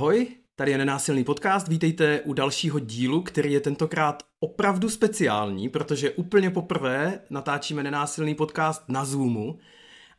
Ahoj, tady je Nenásilný podcast, vítejte u dalšího dílu, který je tentokrát opravdu speciální, protože úplně poprvé natáčíme Nenásilný podcast na Zoomu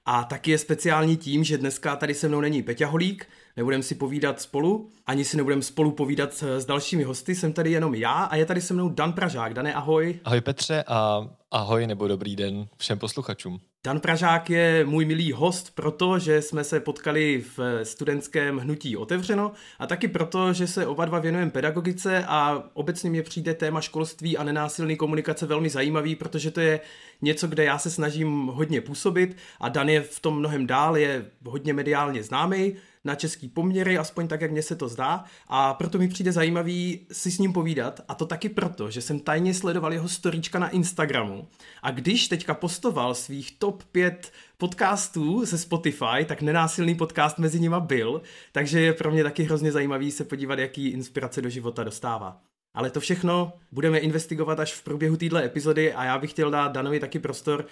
a taky je speciální tím, že dneska tady se mnou není Peťa Holík, nebudeme si povídat spolu, ani si nebudeme spolu povídat s dalšími hosty, jsem tady jenom já a je tady se mnou Dan Pražák. Dane, ahoj. Ahoj Petře a ahoj nebo dobrý den všem posluchačům. Dan Pražák je můj milý host, protože jsme se potkali v studentském hnutí Otevřeno a taky proto, že se oba dva věnujeme pedagogice a obecně mě přijde téma školství a nenásilný komunikace velmi zajímavý, protože to je něco, kde já se snažím hodně působit a Dan je v tom mnohem dál, je hodně mediálně známý, na český poměry, aspoň tak, jak mně se to zdá. A proto mi přijde zajímavý si s ním povídat. A to taky proto, že jsem tajně sledoval jeho storíčka na Instagramu. A když teďka postoval svých top 5 podcastů ze Spotify, tak nenásilný podcast mezi nima byl. Takže je pro mě taky hrozně zajímavý se podívat, jaký inspirace do života dostává. Ale to všechno budeme investigovat až v průběhu této epizody a já bych chtěl dát Danovi taky prostor,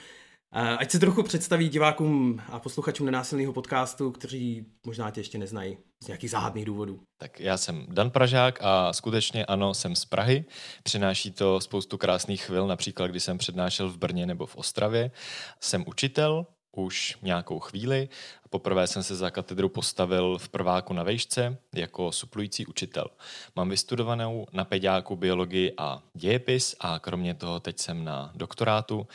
Ať se trochu představí divákům a posluchačům nenásilného podcastu, kteří možná tě ještě neznají z nějakých záhadných důvodů. Tak já jsem Dan Pražák a skutečně ano, jsem z Prahy. Přináší to spoustu krásných chvil, například když jsem přednášel v Brně nebo v Ostravě. Jsem učitel, už nějakou chvíli. Poprvé jsem se za katedru postavil v prváku na vejšce jako suplující učitel. Mám vystudovanou na peďáku biologii a dějepis a kromě toho teď jsem na doktorátu,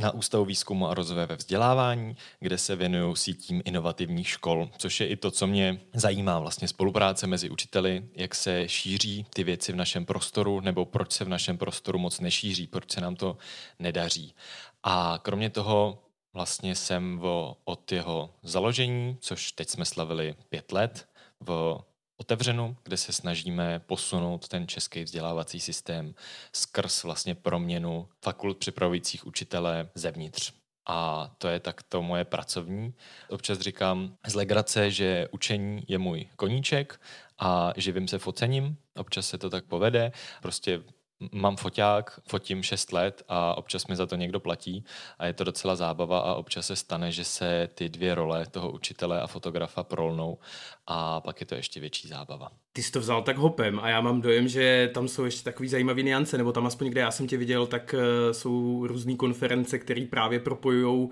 na Ústavu výzkumu a rozvoje ve vzdělávání, kde se věnují sítím inovativních škol, což je i to, co mě zajímá, vlastně spolupráce mezi učiteli, jak se šíří ty věci v našem prostoru, nebo proč se v našem prostoru moc nešíří, proč se nám to nedaří. A kromě toho vlastně jsem v, od jeho založení, což teď jsme slavili pět let, v otevřenu, kde se snažíme posunout ten český vzdělávací systém skrz vlastně proměnu fakult připravujících učitele zevnitř. A to je tak to moje pracovní. Občas říkám z legrace, že učení je můj koníček a živím se focením. Občas se to tak povede. Prostě mám foťák, fotím 6 let a občas mi za to někdo platí a je to docela zábava a občas se stane, že se ty dvě role toho učitele a fotografa prolnou a pak je to ještě větší zábava. Ty jsi to vzal tak hopem a já mám dojem, že tam jsou ještě takový zajímavý niance, nebo tam aspoň kde já jsem tě viděl, tak uh, jsou různé konference, které právě propojují uh,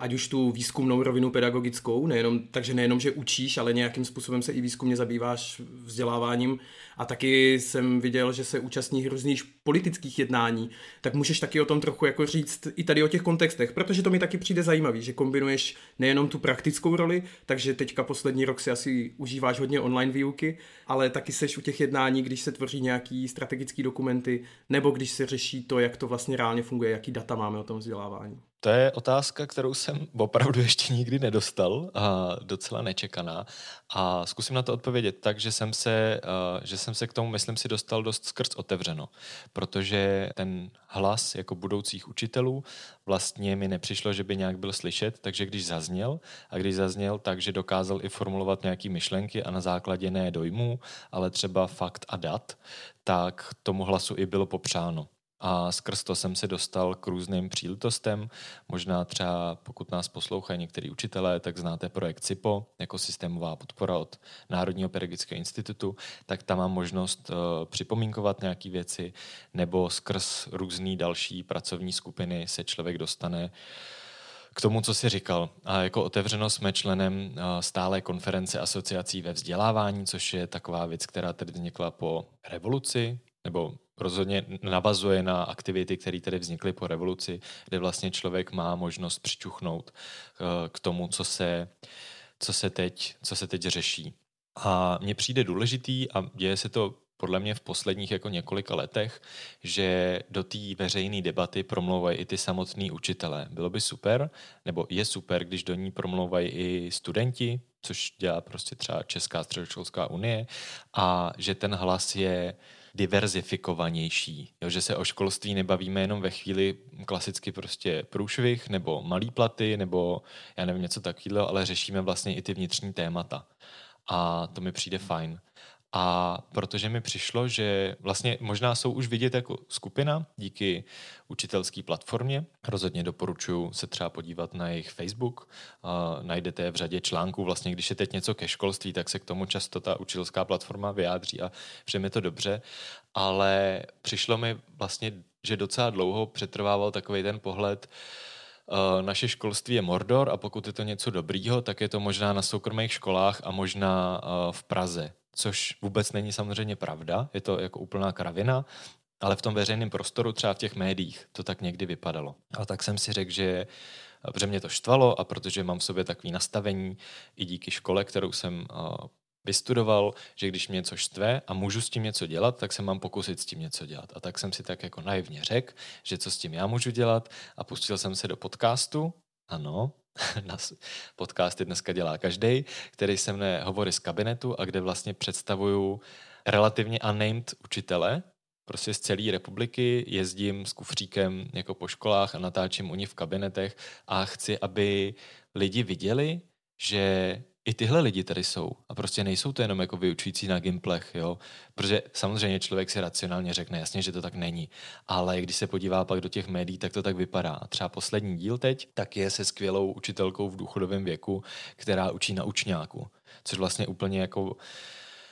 ať už tu výzkumnou rovinu pedagogickou, nejenom, takže nejenom, že učíš, ale nějakým způsobem se i výzkumně zabýváš vzděláváním. A taky jsem viděl, že se účastní různých politických jednání, tak můžeš taky o tom trochu jako říct i tady o těch kontextech, protože to mi taky přijde zajímavý, že kombinuješ nejenom tu praktickou roli, takže teďka poslední rok si asi užíváš hodně online výuky, ale taky seš u těch jednání, když se tvoří nějaký strategický dokumenty, nebo když se řeší to, jak to vlastně reálně funguje, jaký data máme o tom vzdělávání. To je otázka, kterou jsem opravdu ještě nikdy nedostal a docela nečekaná. A zkusím na to odpovědět tak, že jsem se, že jsem se k tomu, myslím si, dostal dost skrz otevřeno. Protože ten hlas jako budoucích učitelů vlastně mi nepřišlo, že by nějak byl slyšet, takže když zazněl, a když zazněl tak, že dokázal i formulovat nějaké myšlenky a na základě ne dojmů, ale třeba fakt a dat, tak tomu hlasu i bylo popřáno a skrz to jsem se dostal k různým příležitostem. Možná třeba pokud nás poslouchají některý učitelé, tak znáte projekt CIPO jako systémová podpora od Národního pedagogického institutu, tak tam mám možnost uh, připomínkovat nějaké věci nebo skrz různé další pracovní skupiny se člověk dostane k tomu, co jsi říkal. A jako otevřenost jsme členem eh, stále konference asociací ve vzdělávání, což je taková věc, která tedy vznikla po revoluci, nebo rozhodně navazuje na aktivity, které tady vznikly po revoluci, kde vlastně člověk má možnost přičuchnout eh, k tomu, co se, co se, teď, co se teď řeší. A mně přijde důležitý, a děje se to podle mě v posledních jako několika letech, že do té veřejné debaty promlouvají i ty samotní učitelé. Bylo by super, nebo je super, když do ní promlouvají i studenti, což dělá prostě třeba Česká středoškolská unie, a že ten hlas je diverzifikovanější. Jo, že se o školství nebavíme jenom ve chvíli klasicky prostě průšvih nebo malý platy nebo já nevím něco takového, ale řešíme vlastně i ty vnitřní témata. A to mi přijde fajn. A protože mi přišlo, že vlastně možná jsou už vidět jako skupina díky učitelské platformě. Rozhodně doporučuji se třeba podívat na jejich Facebook. najdete je v řadě článků. Vlastně, když je teď něco ke školství, tak se k tomu často ta učitelská platforma vyjádří a všem je to dobře. Ale přišlo mi vlastně, že docela dlouho přetrvával takový ten pohled, Uh, naše školství je Mordor a pokud je to něco dobrýho, tak je to možná na soukromých školách a možná uh, v Praze což vůbec není samozřejmě pravda, je to jako úplná kravina, ale v tom veřejném prostoru, třeba v těch médiích, to tak někdy vypadalo. A tak jsem si řekl, že protože mě to štvalo a protože mám v sobě takový nastavení i díky škole, kterou jsem vystudoval, že když mě něco štve a můžu s tím něco dělat, tak se mám pokusit s tím něco dělat. A tak jsem si tak jako naivně řekl, že co s tím já můžu dělat a pustil jsem se do podcastu. Ano, podcasty dneska dělá každý, který se mne Hovory z kabinetu a kde vlastně představuju relativně unnamed učitele, prostě z celé republiky, jezdím s kufříkem jako po školách a natáčím u nich v kabinetech a chci, aby lidi viděli, že i tyhle lidi tady jsou. A prostě nejsou to jenom jako vyučující na gimplech, jo. Protože samozřejmě člověk si racionálně řekne, jasně, že to tak není. Ale když se podívá pak do těch médií, tak to tak vypadá. A třeba poslední díl teď, tak je se skvělou učitelkou v důchodovém věku, která učí na učňáku. Což vlastně úplně jako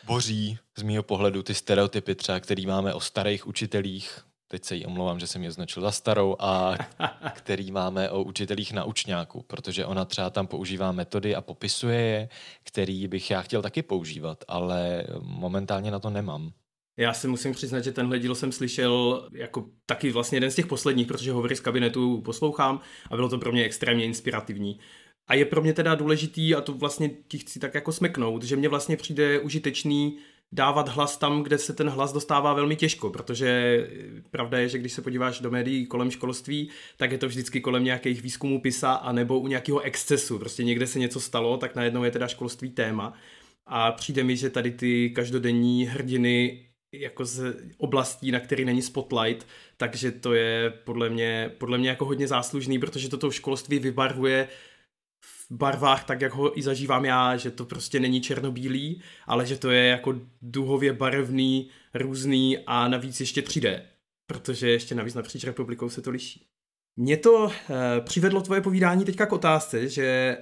boří z mýho pohledu ty stereotypy třeba, který máme o starých učitelích, teď se jí omlouvám, že jsem ji označil za starou, a který máme o učitelích na učňáku, protože ona třeba tam používá metody a popisuje je, který bych já chtěl taky používat, ale momentálně na to nemám. Já si musím přiznat, že tenhle díl jsem slyšel jako taky vlastně jeden z těch posledních, protože hovory z kabinetu poslouchám a bylo to pro mě extrémně inspirativní. A je pro mě teda důležitý, a to vlastně ti chci tak jako smeknout, že mě vlastně přijde užitečný dávat hlas tam, kde se ten hlas dostává velmi těžko, protože pravda je, že když se podíváš do médií kolem školství, tak je to vždycky kolem nějakých výzkumů PISA a nebo u nějakého excesu. Prostě někde se něco stalo, tak najednou je teda školství téma. A přijde mi, že tady ty každodenní hrdiny jako z oblastí, na který není spotlight, takže to je podle mě, podle mě jako hodně záslužný, protože toto školství vybarvuje barvách, tak jak ho i zažívám já, že to prostě není černobílý, ale že to je jako duhově barevný, různý a navíc ještě 3D, protože ještě navíc napříč republikou se to liší. Mě to eh, přivedlo tvoje povídání teďka k otázce, že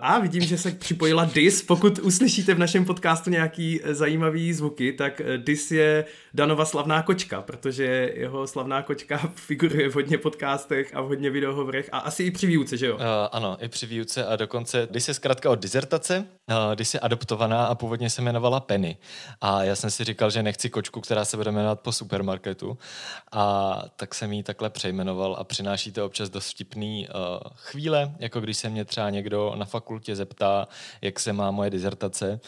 a vidím, že se připojila Dis. Pokud uslyšíte v našem podcastu nějaký eh, zajímavý zvuky, tak eh, Dis je Danova slavná kočka, protože jeho slavná kočka figuruje v hodně podcastech a v hodně videohovorech a asi i při výuce, že jo? Uh, ano, i při výuce a dokonce Dis je zkrátka od dizertace, uh, Dis je adoptovaná a původně se jmenovala Penny. A já jsem si říkal, že nechci kočku, která se bude jmenovat po supermarketu a tak jsem ji takhle přejmenoval a přináší to občas dost vtipný uh, chvíle, jako když se mě třeba někdo na fakultě zeptá, jak se má moje dizertace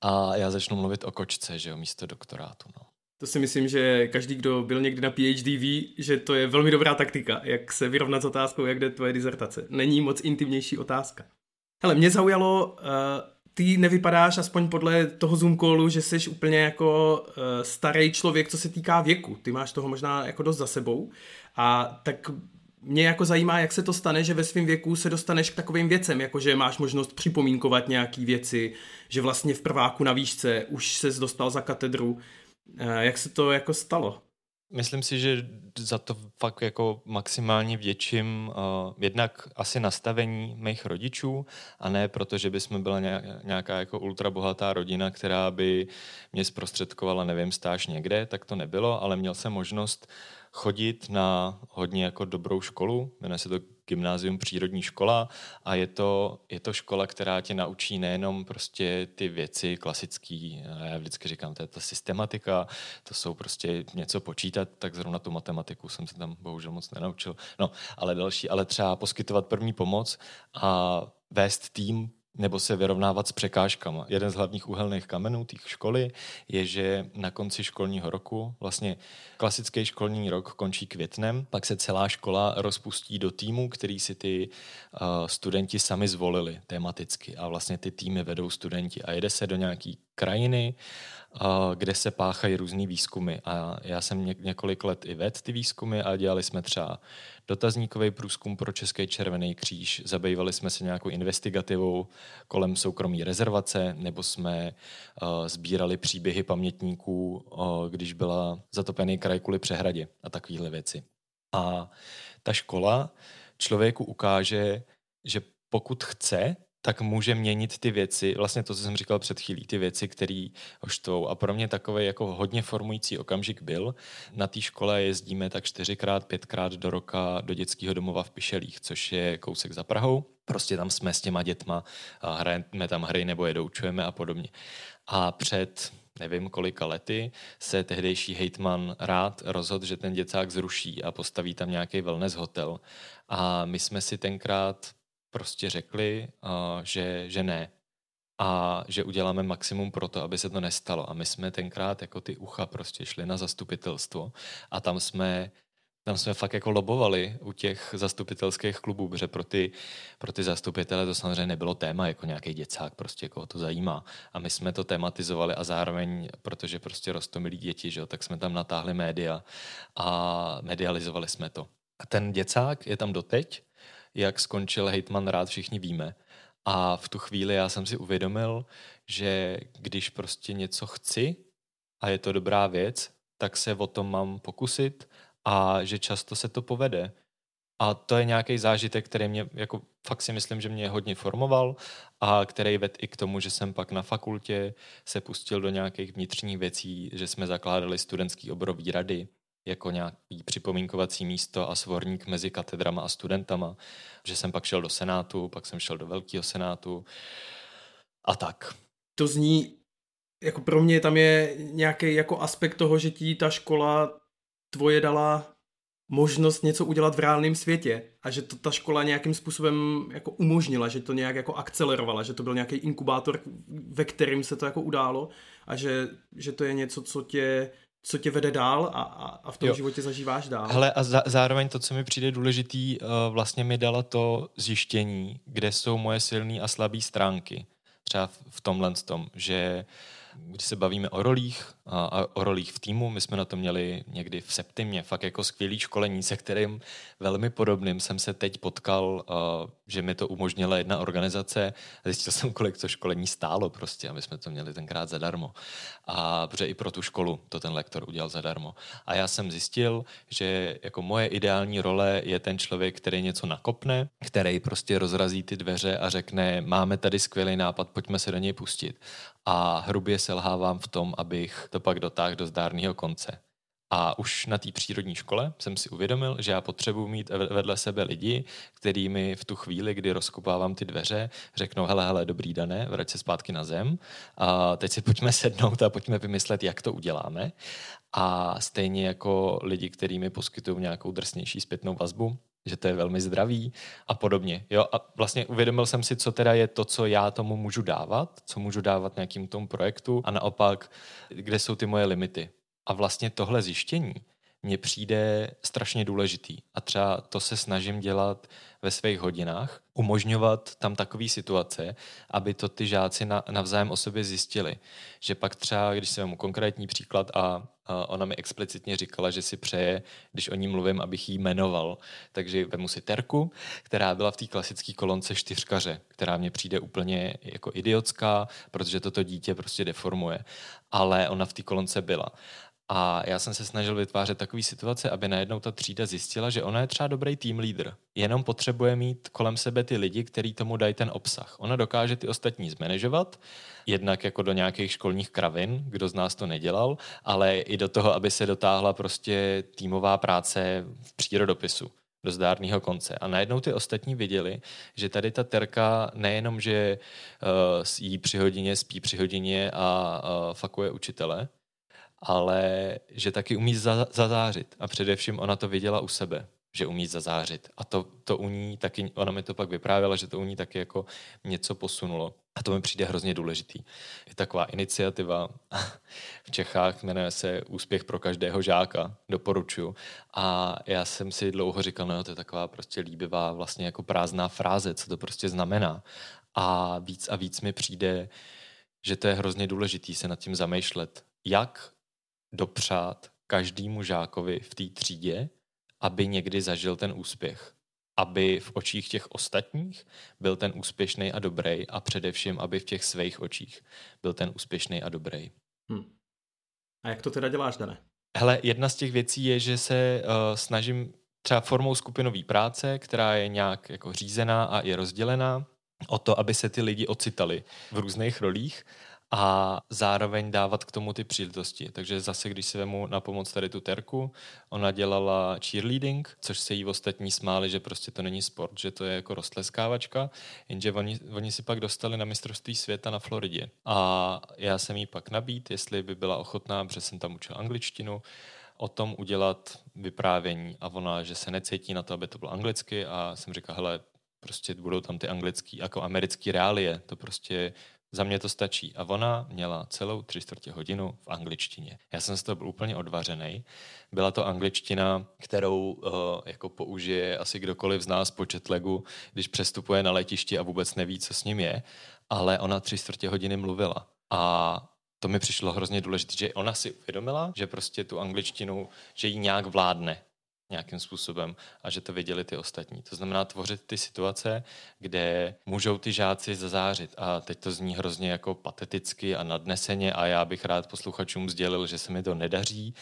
a já začnu mluvit o kočce, že jo, místo doktorátu. No. To si myslím, že každý, kdo byl někdy na PhD, ví, že to je velmi dobrá taktika, jak se vyrovnat s otázkou, jak jde tvoje dizertace. Není moc intimnější otázka. Hele, mě zaujalo, uh, ty nevypadáš aspoň podle toho Zoom callu, že jsi úplně jako uh, starý člověk, co se týká věku. Ty máš toho možná jako dost za sebou. A tak mě jako zajímá, jak se to stane, že ve svém věku se dostaneš k takovým věcem, jako že máš možnost připomínkovat nějaký věci, že vlastně v prváku na výšce už se dostal za katedru. Eh, jak se to jako stalo? Myslím si, že za to fakt jako maximálně větším uh, jednak asi nastavení mých rodičů a ne proto, že by jsme byla nějaká jako ultrabohatá rodina, která by mě zprostředkovala, nevím, stáž někde, tak to nebylo, ale měl jsem možnost chodit na hodně jako dobrou školu, jmenuje se to Gymnázium přírodní škola a je to, je to škola, která tě naučí nejenom prostě ty věci klasický, já vždycky říkám, to je ta systematika, to jsou prostě něco počítat, tak zrovna tu matematiku jsem se tam bohužel moc nenaučil, no, ale další, ale třeba poskytovat první pomoc a vést tým nebo se vyrovnávat s překážkama. Jeden z hlavních úhelných kamenů té školy je, že na konci školního roku, vlastně klasický školní rok končí květnem, pak se celá škola rozpustí do týmu, který si ty uh, studenti sami zvolili tematicky a vlastně ty týmy vedou studenti a jede se do nějaký krajiny, kde se páchají různý výzkumy. A já jsem několik let i vedl ty výzkumy a dělali jsme třeba dotazníkový průzkum pro Český červený kříž, zabývali jsme se nějakou investigativou kolem soukromí rezervace, nebo jsme sbírali příběhy pamětníků, když byla zatopený kraj kvůli přehradě a takovéhle věci. A ta škola člověku ukáže, že pokud chce, tak může měnit ty věci, vlastně to, co jsem říkal před chvílí, ty věci, které ho štvou. A pro mě takový jako hodně formující okamžik byl. Na té škole jezdíme tak čtyřikrát, pětkrát do roka do dětského domova v Pišelích, což je kousek za Prahou. Prostě tam jsme s těma dětma, hrajeme tam hry nebo je doučujeme a podobně. A před nevím kolika lety, se tehdejší hejtman rád rozhodl, že ten děcák zruší a postaví tam nějaký wellness hotel. A my jsme si tenkrát prostě řekli, že, že ne a že uděláme maximum pro to, aby se to nestalo. A my jsme tenkrát jako ty ucha prostě šli na zastupitelstvo a tam jsme tam jsme fakt jako lobovali u těch zastupitelských klubů, protože pro ty, pro ty zastupitele to samozřejmě nebylo téma jako nějaký děcák, prostě koho to zajímá. A my jsme to tematizovali a zároveň, protože prostě rostomilí děti, že jo, tak jsme tam natáhli média a medializovali jsme to. A ten děcák je tam doteď jak skončil hejtman rád, všichni víme. A v tu chvíli já jsem si uvědomil, že když prostě něco chci a je to dobrá věc, tak se o tom mám pokusit a že často se to povede. A to je nějaký zážitek, který mě, jako fakt si myslím, že mě hodně formoval a který ved i k tomu, že jsem pak na fakultě se pustil do nějakých vnitřních věcí, že jsme zakládali studentský oborový rady, jako nějaký připomínkovací místo a svorník mezi katedrama a studentama, že jsem pak šel do Senátu, pak jsem šel do Velkého Senátu a tak. To zní, jako pro mě tam je nějaký jako aspekt toho, že ti ta škola tvoje dala možnost něco udělat v reálném světě a že to ta škola nějakým způsobem jako umožnila, že to nějak jako akcelerovala, že to byl nějaký inkubátor, ve kterým se to jako událo a že, že to je něco, co tě co tě vede dál a, a, v tom jo. životě zažíváš dál. Hele, a za, zároveň to, co mi přijde důležitý, uh, vlastně mi dala to zjištění, kde jsou moje silné a slabé stránky. Třeba v, v tomhle tom, že když se bavíme o rolích a, a o rolích v týmu, my jsme na to měli někdy v septimě, fakt jako skvělý školení, se kterým velmi podobným jsem se teď potkal, uh, že mi to umožnila jedna organizace. Zjistil jsem, kolik to školení stálo prostě a my jsme to měli tenkrát zadarmo. A protože i pro tu školu to ten lektor udělal zadarmo. A já jsem zjistil, že jako moje ideální role je ten člověk, který něco nakopne, který prostě rozrazí ty dveře a řekne, máme tady skvělý nápad, pojďme se do něj pustit. A hrubě selhávám v tom, abych to pak dotáhl do zdárného konce. A už na té přírodní škole jsem si uvědomil, že já potřebuji mít vedle sebe lidi, který mi v tu chvíli, kdy rozkopávám ty dveře, řeknou, hele, hele, dobrý dané, vrať se zpátky na zem a teď si pojďme sednout a pojďme vymyslet, jak to uděláme. A stejně jako lidi, kteří mi poskytují nějakou drsnější zpětnou vazbu, že to je velmi zdravý a podobně. Jo? A vlastně uvědomil jsem si, co teda je to, co já tomu můžu dávat, co můžu dávat nějakým tomu projektu a naopak, kde jsou ty moje limity. A vlastně tohle zjištění mně přijde strašně důležitý. A třeba to se snažím dělat ve svých hodinách, umožňovat tam takové situace, aby to ty žáci na, navzájem o sobě zjistili. Že pak třeba, když se vezmu konkrétní příklad a ona mi explicitně říkala, že si přeje, když o ní mluvím, abych jí jmenoval. Takže vemu si Terku, která byla v té klasické kolonce čtyřkaře, která mně přijde úplně jako idiotská, protože toto dítě prostě deformuje. Ale ona v té kolonce byla. A já jsem se snažil vytvářet takové situace, aby najednou ta třída zjistila, že ona je třeba dobrý tým lídr. Jenom potřebuje mít kolem sebe ty lidi, kteří tomu dají ten obsah. Ona dokáže ty ostatní zmanežovat, jednak jako do nějakých školních kravin, kdo z nás to nedělal, ale i do toho, aby se dotáhla prostě týmová práce v přírodopisu do zdárného konce. A najednou ty ostatní viděli, že tady ta terka nejenom, že uh, jí při hodině, spí při hodině a uh, fakuje učitele, ale že taky umí zazářit. A především ona to viděla u sebe, že umí zazářit. A to, to u ní taky, ona mi to pak vyprávěla, že to u ní taky jako něco posunulo. A to mi přijde hrozně důležitý. Je taková iniciativa v Čechách, jmenuje se Úspěch pro každého žáka, doporučuju. A já jsem si dlouho říkal, no to je taková prostě líbivá, vlastně jako prázdná fráze, co to prostě znamená. A víc a víc mi přijde, že to je hrozně důležitý se nad tím zamýšlet, jak dopřát každému žákovi v té třídě, aby někdy zažil ten úspěch. Aby v očích těch ostatních byl ten úspěšný a dobrý a především, aby v těch svých očích byl ten úspěšný a dobrý. Hmm. A jak to teda děláš, Dané? Hele, jedna z těch věcí je, že se uh, snažím třeba formou skupinové práce, která je nějak jako řízená a je rozdělená, o to, aby se ty lidi ocitali v různých rolích a zároveň dávat k tomu ty příležitosti. Takže zase, když si vemu na pomoc tady tu Terku, ona dělala cheerleading, což se jí ostatní smáli, že prostě to není sport, že to je jako rostleskávačka, jenže oni, oni si pak dostali na mistrovství světa na Floridě. A já jsem jí pak nabít, jestli by byla ochotná, protože jsem tam učil angličtinu, o tom udělat vyprávění a ona, že se necítí na to, aby to bylo anglicky a jsem říkal, hele, prostě budou tam ty anglický, jako americký reálie, to prostě za mě to stačí. A ona měla celou tři čtvrtě hodinu v angličtině. Já jsem z toho byl úplně odvařený. Byla to angličtina, kterou uh, jako použije asi kdokoliv z nás po legu, když přestupuje na letišti a vůbec neví, co s ním je. Ale ona tři čtvrtě hodiny mluvila. A to mi přišlo hrozně důležité, že ona si uvědomila, že prostě tu angličtinu, že ji nějak vládne nějakým způsobem a že to viděli ty ostatní. To znamená tvořit ty situace, kde můžou ty žáci zazářit. A teď to zní hrozně jako pateticky a nadneseně a já bych rád posluchačům sdělil, že se mi to nedaří.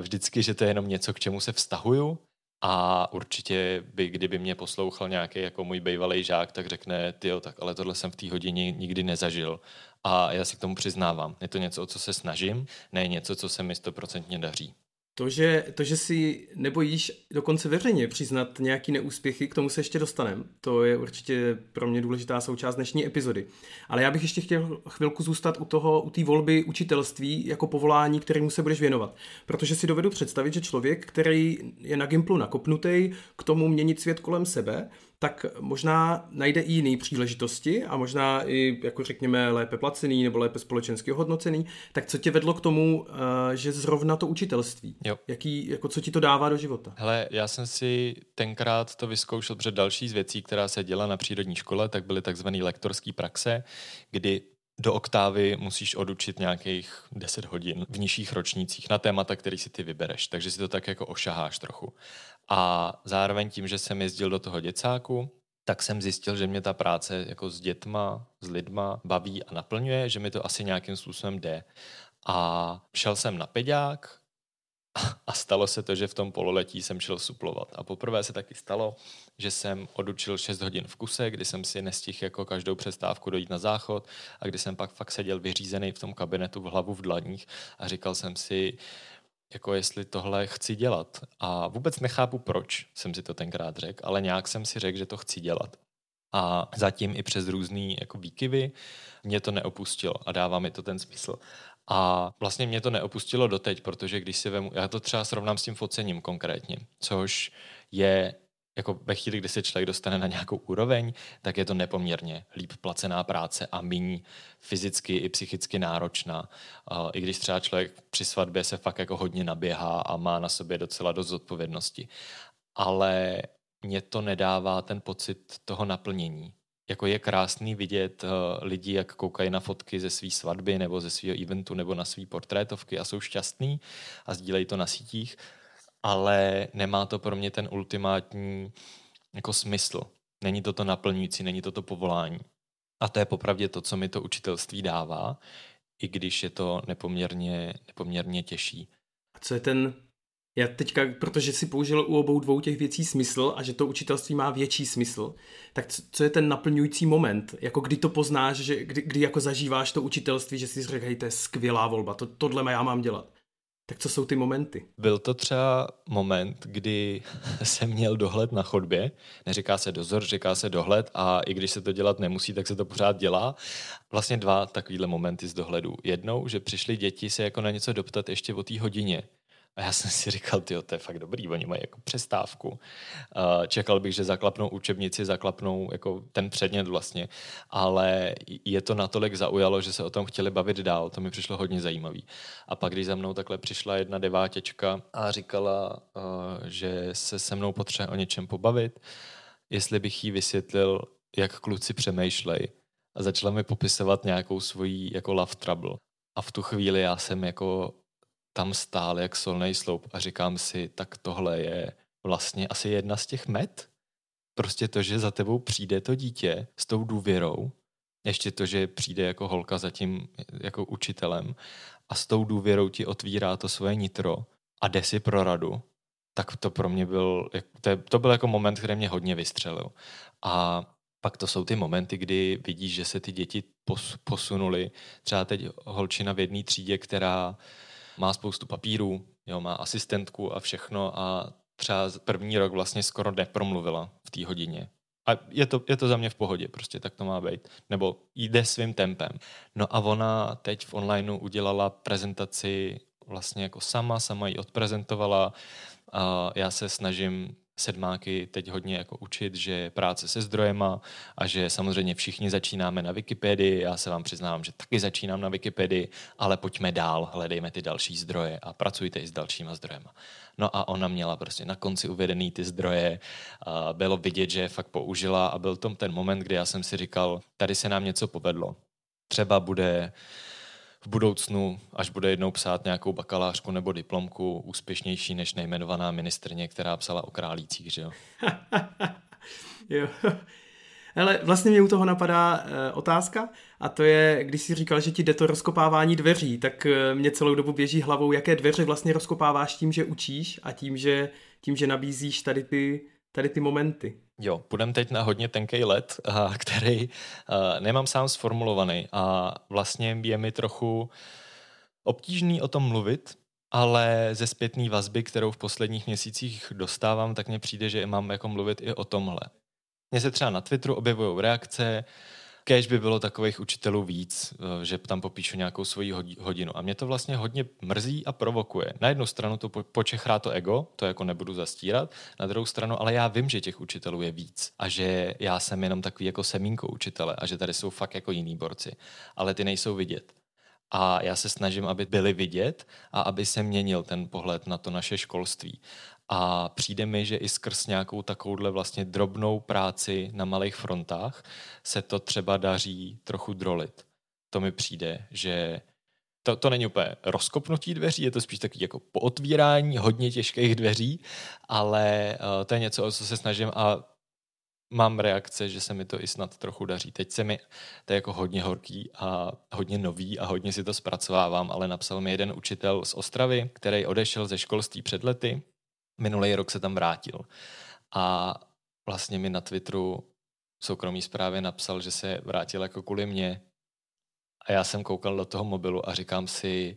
Vždycky, že to je jenom něco, k čemu se vztahuju, a určitě by, kdyby mě poslouchal nějaký jako můj bývalý žák, tak řekne, ty tak ale tohle jsem v té hodině nikdy nezažil. A já se k tomu přiznávám. Je to něco, o co se snažím, ne něco, co se mi stoprocentně daří. To že, to, že si nebojíš dokonce veřejně přiznat nějaký neúspěchy, k tomu se ještě dostaneme. To je určitě pro mě důležitá součást dnešní epizody. Ale já bych ještě chtěl chvilku zůstat u toho, u té volby učitelství jako povolání, kterému se budeš věnovat. Protože si dovedu představit, že člověk, který je na Gimplu nakopnutý k tomu měnit svět kolem sebe, tak možná najde i jiné příležitosti a možná i, jako řekněme, lépe placený nebo lépe společensky hodnocený. Tak co tě vedlo k tomu, eh, že zrovna to učitelství? Jo. Jaký, jako co ti to dává do života? Hele, já jsem si tenkrát to vyzkoušel před další z věcí, která se děla na přírodní škole, tak byly takzvané lektorské praxe, kdy do oktávy musíš odučit nějakých 10 hodin v nižších ročnících na témata, který si ty vybereš. Takže si to tak jako ošaháš trochu. A zároveň tím, že jsem jezdil do toho děcáku, tak jsem zjistil, že mě ta práce jako s dětma, s lidma baví a naplňuje, že mi to asi nějakým způsobem jde. A šel jsem na peďák a stalo se to, že v tom pololetí jsem šel suplovat. A poprvé se taky stalo, že jsem odučil 6 hodin v kuse, kdy jsem si nestihl jako každou přestávku dojít na záchod a kdy jsem pak fakt seděl vyřízený v tom kabinetu v hlavu v dlaních a říkal jsem si, jako jestli tohle chci dělat. A vůbec nechápu, proč jsem si to tenkrát řekl, ale nějak jsem si řekl, že to chci dělat. A zatím i přes různé jako výkyvy mě to neopustilo a dává mi to ten smysl. A vlastně mě to neopustilo doteď, protože když si vemu, já to třeba srovnám s tím focením konkrétně, což je jako ve chvíli, kdy se člověk dostane na nějakou úroveň, tak je to nepoměrně líp placená práce a méně fyzicky i psychicky náročná. I když třeba člověk při svatbě se fakt jako hodně naběhá a má na sobě docela dost odpovědnosti. Ale mě to nedává ten pocit toho naplnění. Jako je krásný vidět uh, lidi, jak koukají na fotky ze své svatby nebo ze svého eventu nebo na své portrétovky a jsou šťastní a sdílejí to na sítích ale nemá to pro mě ten ultimátní jako smysl. Není to to naplňující, není to to povolání. A to je popravdě to, co mi to učitelství dává, i když je to nepoměrně, nepoměrně těžší. A co je ten, já teďka, protože si použil u obou dvou těch věcí smysl a že to učitelství má větší smysl, tak co je ten naplňující moment? Jako kdy to poznáš, že kdy, kdy jako zažíváš to učitelství, že si řekl, to je skvělá volba, to, tohle já mám dělat. Tak co jsou ty momenty? Byl to třeba moment, kdy jsem měl dohled na chodbě. Neříká se dozor, říká se dohled a i když se to dělat nemusí, tak se to pořád dělá. Vlastně dva takovýhle momenty z dohledu. Jednou, že přišli děti se jako na něco doptat ještě o té hodině. A já jsem si říkal, ty to je fakt dobrý, oni mají jako přestávku. Čekal bych, že zaklapnou učebnici, zaklapnou jako ten předmět vlastně, ale je to natolik zaujalo, že se o tom chtěli bavit dál, to mi přišlo hodně zajímavý. A pak, když za mnou takhle přišla jedna devátěčka a říkala, že se se mnou potřebuje o něčem pobavit, jestli bych jí vysvětlil, jak kluci přemýšlej a začala mi popisovat nějakou svoji jako love trouble. A v tu chvíli já jsem jako tam stál jak solný sloup a říkám si, tak tohle je vlastně asi jedna z těch met. Prostě to, že za tebou přijde to dítě s tou důvěrou, ještě to, že přijde jako holka za tím jako učitelem a s tou důvěrou ti otvírá to svoje nitro a jde si pro radu, tak to pro mě byl, to, to byl jako moment, který mě hodně vystřelil. A pak to jsou ty momenty, kdy vidíš, že se ty děti posunuly. Třeba teď holčina v jedné třídě, která má spoustu papírů, jo, má asistentku a všechno a třeba první rok vlastně skoro nepromluvila v té hodině. A je to, je to za mě v pohodě, prostě tak to má být. Nebo jde svým tempem. No a ona teď v onlineu udělala prezentaci vlastně jako sama, sama ji odprezentovala. A já se snažím sedmáky teď hodně jako učit, že práce se zdrojema a že samozřejmě všichni začínáme na Wikipedii. Já se vám přiznám, že taky začínám na Wikipedii, ale pojďme dál, hledejme ty další zdroje a pracujte i s dalšíma zdrojema. No a ona měla prostě na konci uvedený ty zdroje, bylo vidět, že je fakt použila a byl tom ten moment, kdy já jsem si říkal, tady se nám něco povedlo. Třeba bude budoucnu, až bude jednou psát nějakou bakalářku nebo diplomku, úspěšnější než nejmenovaná ministrně, která psala o králících, že jo? jo. Ale vlastně mě u toho napadá e, otázka a to je, když jsi říkal, že ti jde to rozkopávání dveří, tak e, mě celou dobu běží hlavou, jaké dveře vlastně rozkopáváš tím, že učíš a tím, že, tím, že nabízíš tady ty, tady ty momenty. Jo, půjdeme teď na hodně tenký let, který nemám sám sformulovaný a vlastně je mi trochu obtížný o tom mluvit, ale ze zpětné vazby, kterou v posledních měsících dostávám, tak mně přijde, že mám jako mluvit i o tomhle. Mně se třeba na Twitteru objevují reakce, Kež by bylo takových učitelů víc, eh, že tam popíšu nějakou svoji hodinu. A mě to vlastně hodně mrzí a provokuje. Na jednu stranu to počechrá to ego, to jako nebudu zastírat, na druhou stranu, ale já vím, že těch učitelů je víc a že já jsem jenom takový jako semínko učitele a že tady jsou fakt jako jiní borci, ale ty nejsou vidět. A já se snažím, aby byli vidět a aby se měnil ten pohled na to naše školství. A přijde mi, že i skrz nějakou takovouhle vlastně drobnou práci na malých frontách se to třeba daří trochu drolit. To mi přijde, že to, to není úplně rozkopnutí dveří, je to spíš takový jako pootvírání hodně těžkých dveří, ale uh, to je něco, o co se snažím a mám reakce, že se mi to i snad trochu daří. Teď se mi, to je jako hodně horký a hodně nový a hodně si to zpracovávám, ale napsal mi jeden učitel z Ostravy, který odešel ze školství před lety minulý rok se tam vrátil. A vlastně mi na Twitteru soukromý zprávě napsal, že se vrátil jako kvůli mě. A já jsem koukal do toho mobilu a říkám si,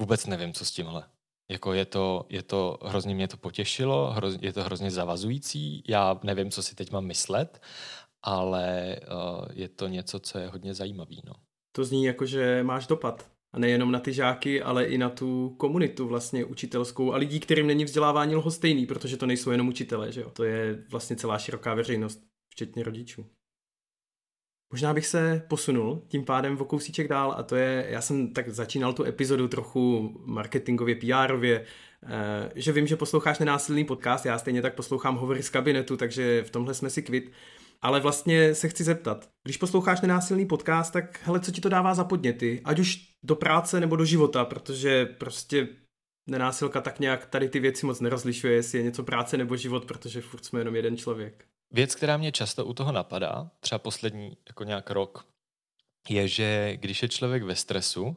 vůbec nevím, co s tímhle. Jako je to, je to hrozně mě to potěšilo, hroz, je to hrozně zavazující, já nevím, co si teď mám myslet, ale uh, je to něco, co je hodně zajímavý. No. To zní jako, že máš dopad. A nejenom na ty žáky, ale i na tu komunitu vlastně učitelskou a lidí, kterým není vzdělávání lhostejný, protože to nejsou jenom učitelé, že jo? To je vlastně celá široká veřejnost, včetně rodičů. Možná bych se posunul tím pádem o kousíček dál a to je, já jsem tak začínal tu epizodu trochu marketingově, PRově, eh, že vím, že posloucháš nenásilný podcast, já stejně tak poslouchám hovory z kabinetu, takže v tomhle jsme si kvit. Ale vlastně se chci zeptat, když posloucháš nenásilný podcast, tak hele, co ti to dává za podněty? Ať už do práce nebo do života, protože prostě nenásilka tak nějak tady ty věci moc nerozlišuje, jestli je něco práce nebo život, protože furt jsme jenom jeden člověk. Věc, která mě často u toho napadá, třeba poslední jako nějak rok, je, že když je člověk ve stresu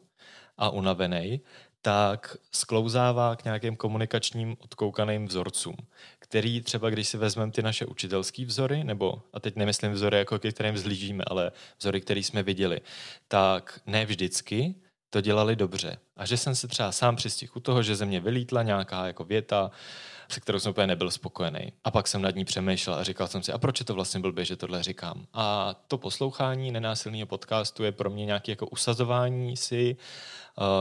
a unavený, tak sklouzává k nějakým komunikačním odkoukaným vzorcům, který třeba, když si vezmeme ty naše učitelské vzory, nebo, a teď nemyslím vzory, jako ke kterým vzlížíme, ale vzory, které jsme viděli, tak ne vždycky to dělali dobře. A že jsem se třeba sám přistihl u toho, že ze mě vylítla nějaká jako věta, se kterou jsem úplně nebyl spokojený. A pak jsem nad ní přemýšlel a říkal jsem si, a proč je to vlastně blbě, že tohle říkám. A to poslouchání nenásilného podcastu je pro mě nějaké jako usazování si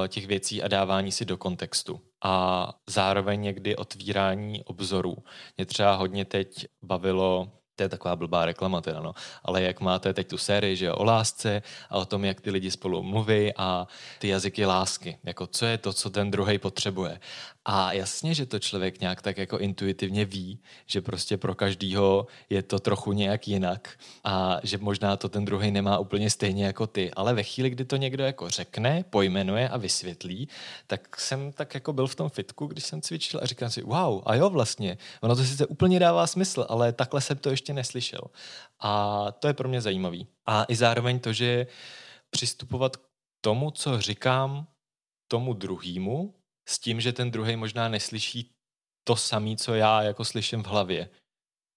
těch věcí a dávání si do kontextu. A zároveň někdy otvírání obzorů. Mě třeba hodně teď bavilo to je taková blbá reklama teda, no. Ale jak máte teď tu sérii, že o lásce a o tom, jak ty lidi spolu mluví a ty jazyky lásky, jako co je to, co ten druhý potřebuje. A jasně, že to člověk nějak tak jako intuitivně ví, že prostě pro každýho je to trochu nějak jinak a že možná to ten druhý nemá úplně stejně jako ty, ale ve chvíli, kdy to někdo jako řekne, pojmenuje a vysvětlí, tak jsem tak jako byl v tom fitku, když jsem cvičil a říkám si, wow, a jo vlastně, ono to sice úplně dává smysl, ale takhle jsem to ještě neslyšel. A to je pro mě zajímavý. A i zároveň to, že přistupovat k tomu, co říkám tomu druhému, s tím, že ten druhý možná neslyší to samé, co já jako slyším v hlavě.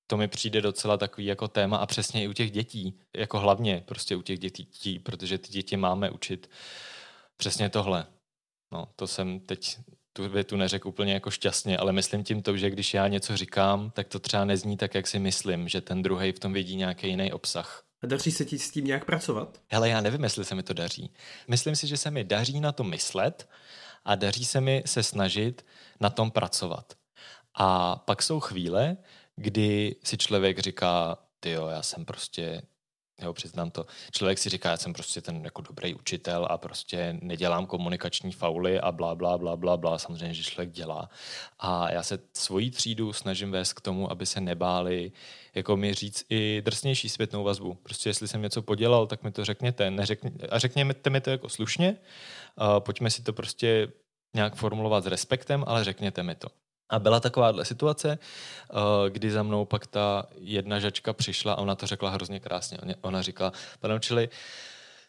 To mi přijde docela takový jako téma a přesně i u těch dětí, jako hlavně prostě u těch dětí, protože ty děti máme učit přesně tohle. No, to jsem teď tu větu neřekl úplně jako šťastně, ale myslím tím to, že když já něco říkám, tak to třeba nezní tak, jak si myslím, že ten druhý v tom vidí nějaký jiný obsah. A daří se ti s tím nějak pracovat? Hele, já nevím, jestli se mi to daří. Myslím si, že se mi daří na to myslet a daří se mi se snažit na tom pracovat. A pak jsou chvíle, kdy si člověk říká, ty jo, já jsem prostě Jo, přiznám to. Člověk si říká, já jsem prostě ten jako dobrý učitel a prostě nedělám komunikační fauly a blá, blá, blá, blá, blá. Samozřejmě, že člověk dělá. A já se svoji třídu snažím vést k tomu, aby se nebáli jako mi říct i drsnější zpětnou vazbu. Prostě jestli jsem něco podělal, tak mi to řekněte. Neřekně, a řekněte mi to jako slušně. A pojďme si to prostě nějak formulovat s respektem, ale řekněte mi to. A byla takováhle situace, eh, kdy za mnou pak ta jedna žačka přišla a ona to řekla hrozně krásně. Ona říkala, pane učili,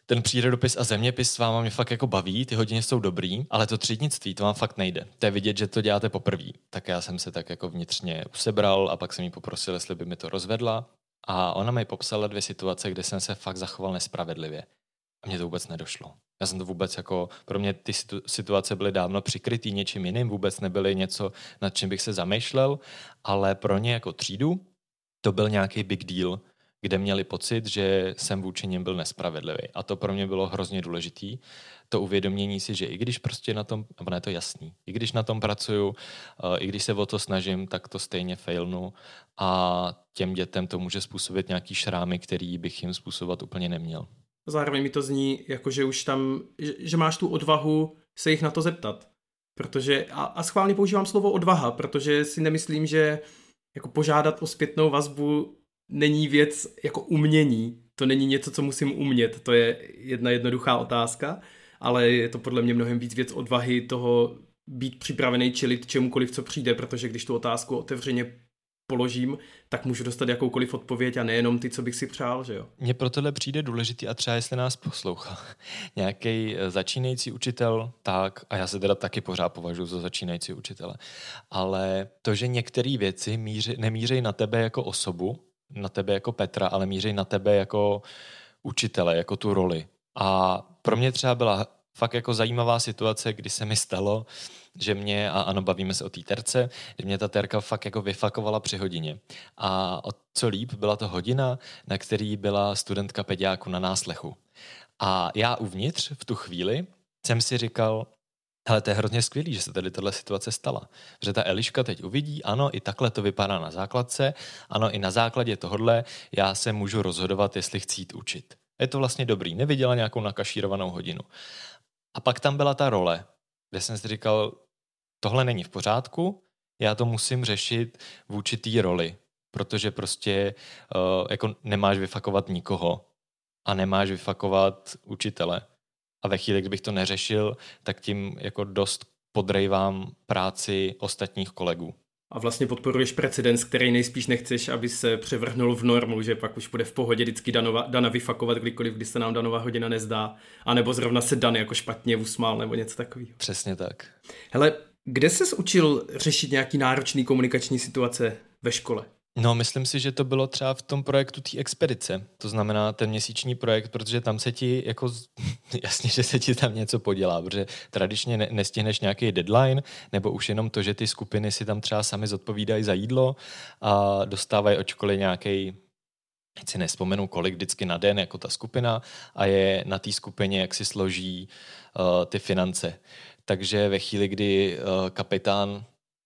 ten přírodopis a zeměpis s váma mě fakt jako baví, ty hodiny jsou dobrý, ale to třídnictví, to vám fakt nejde. To je vidět, že to děláte poprvé. Tak já jsem se tak jako vnitřně usebral a pak jsem jí poprosil, jestli by mi to rozvedla. A ona mi popsala dvě situace, kde jsem se fakt zachoval nespravedlivě. A mně to vůbec nedošlo. Já jsem to vůbec jako, pro mě ty situace byly dávno přikrytý něčím jiným, vůbec nebyly něco, nad čím bych se zamýšlel, ale pro ně jako třídu to byl nějaký big deal, kde měli pocit, že jsem vůči nim byl nespravedlivý. A to pro mě bylo hrozně důležitý, to uvědomění si, že i když prostě na tom, nebo ne to jasný, i když na tom pracuju, eh, i když se o to snažím, tak to stejně failnu a těm dětem to může způsobit nějaký šrámy, který bych jim způsobovat úplně neměl. Zároveň mi to zní, jako že už tam, že, že máš tu odvahu se jich na to zeptat. Protože, a, a schválně používám slovo odvaha, protože si nemyslím, že jako požádat o zpětnou vazbu není věc jako umění. To není něco, co musím umět. To je jedna jednoduchá otázka, ale je to podle mě mnohem víc věc odvahy toho být připravený čelit čemukoliv, co přijde, protože když tu otázku otevřeně položím, tak můžu dostat jakoukoliv odpověď a nejenom ty, co bych si přál, že jo. Mně pro tohle přijde důležitý a třeba jestli nás poslouchá nějaký eh, začínající učitel, tak, a já se teda taky pořád považuji za začínající učitele, ale to, že některé věci míři, nemířejí na tebe jako osobu, na tebe jako Petra, ale mířejí na tebe jako učitele, jako tu roli. A pro mě třeba byla fakt jako zajímavá situace, kdy se mi stalo, že mě, a ano, bavíme se o té terce, kdy mě ta terka fakt jako vyfakovala při hodině. A o co líp, byla to hodina, na který byla studentka pediáku na náslechu. A já uvnitř v tu chvíli jsem si říkal, ale to je hrozně skvělý, že se tady tahle situace stala. Že ta Eliška teď uvidí, ano, i takhle to vypadá na základce, ano, i na základě tohohle já se můžu rozhodovat, jestli chci jít učit. Je to vlastně dobrý, neviděla nějakou nakašírovanou hodinu. A pak tam byla ta role, kde jsem si říkal, tohle není v pořádku, já to musím řešit v určitý roli, protože prostě uh, jako nemáš vyfakovat nikoho a nemáš vyfakovat učitele. A ve chvíli, kdybych to neřešil, tak tím jako dost podrejvám práci ostatních kolegů a vlastně podporuješ precedens, který nejspíš nechceš, aby se převrhnul v normu, že pak už bude v pohodě vždycky Danova, Dana vyfakovat kdykoliv, kdy se nám Danova hodina nezdá, anebo zrovna se Dan jako špatně usmál nebo něco takového. Přesně tak. Hele, kde ses učil řešit nějaký náročný komunikační situace ve škole? No, myslím si, že to bylo třeba v tom projektu té expedice. To znamená ten měsíční projekt, protože tam se ti jako, jasně, že se ti tam něco podělá, protože tradičně ne, nestihneš nějaký deadline, nebo už jenom to, že ty skupiny si tam třeba sami zodpovídají za jídlo a dostávají od školy nějaký teď si nespomenu kolik vždycky na den jako ta skupina a je na té skupině, jak si složí uh, ty finance. Takže ve chvíli, kdy uh, kapitán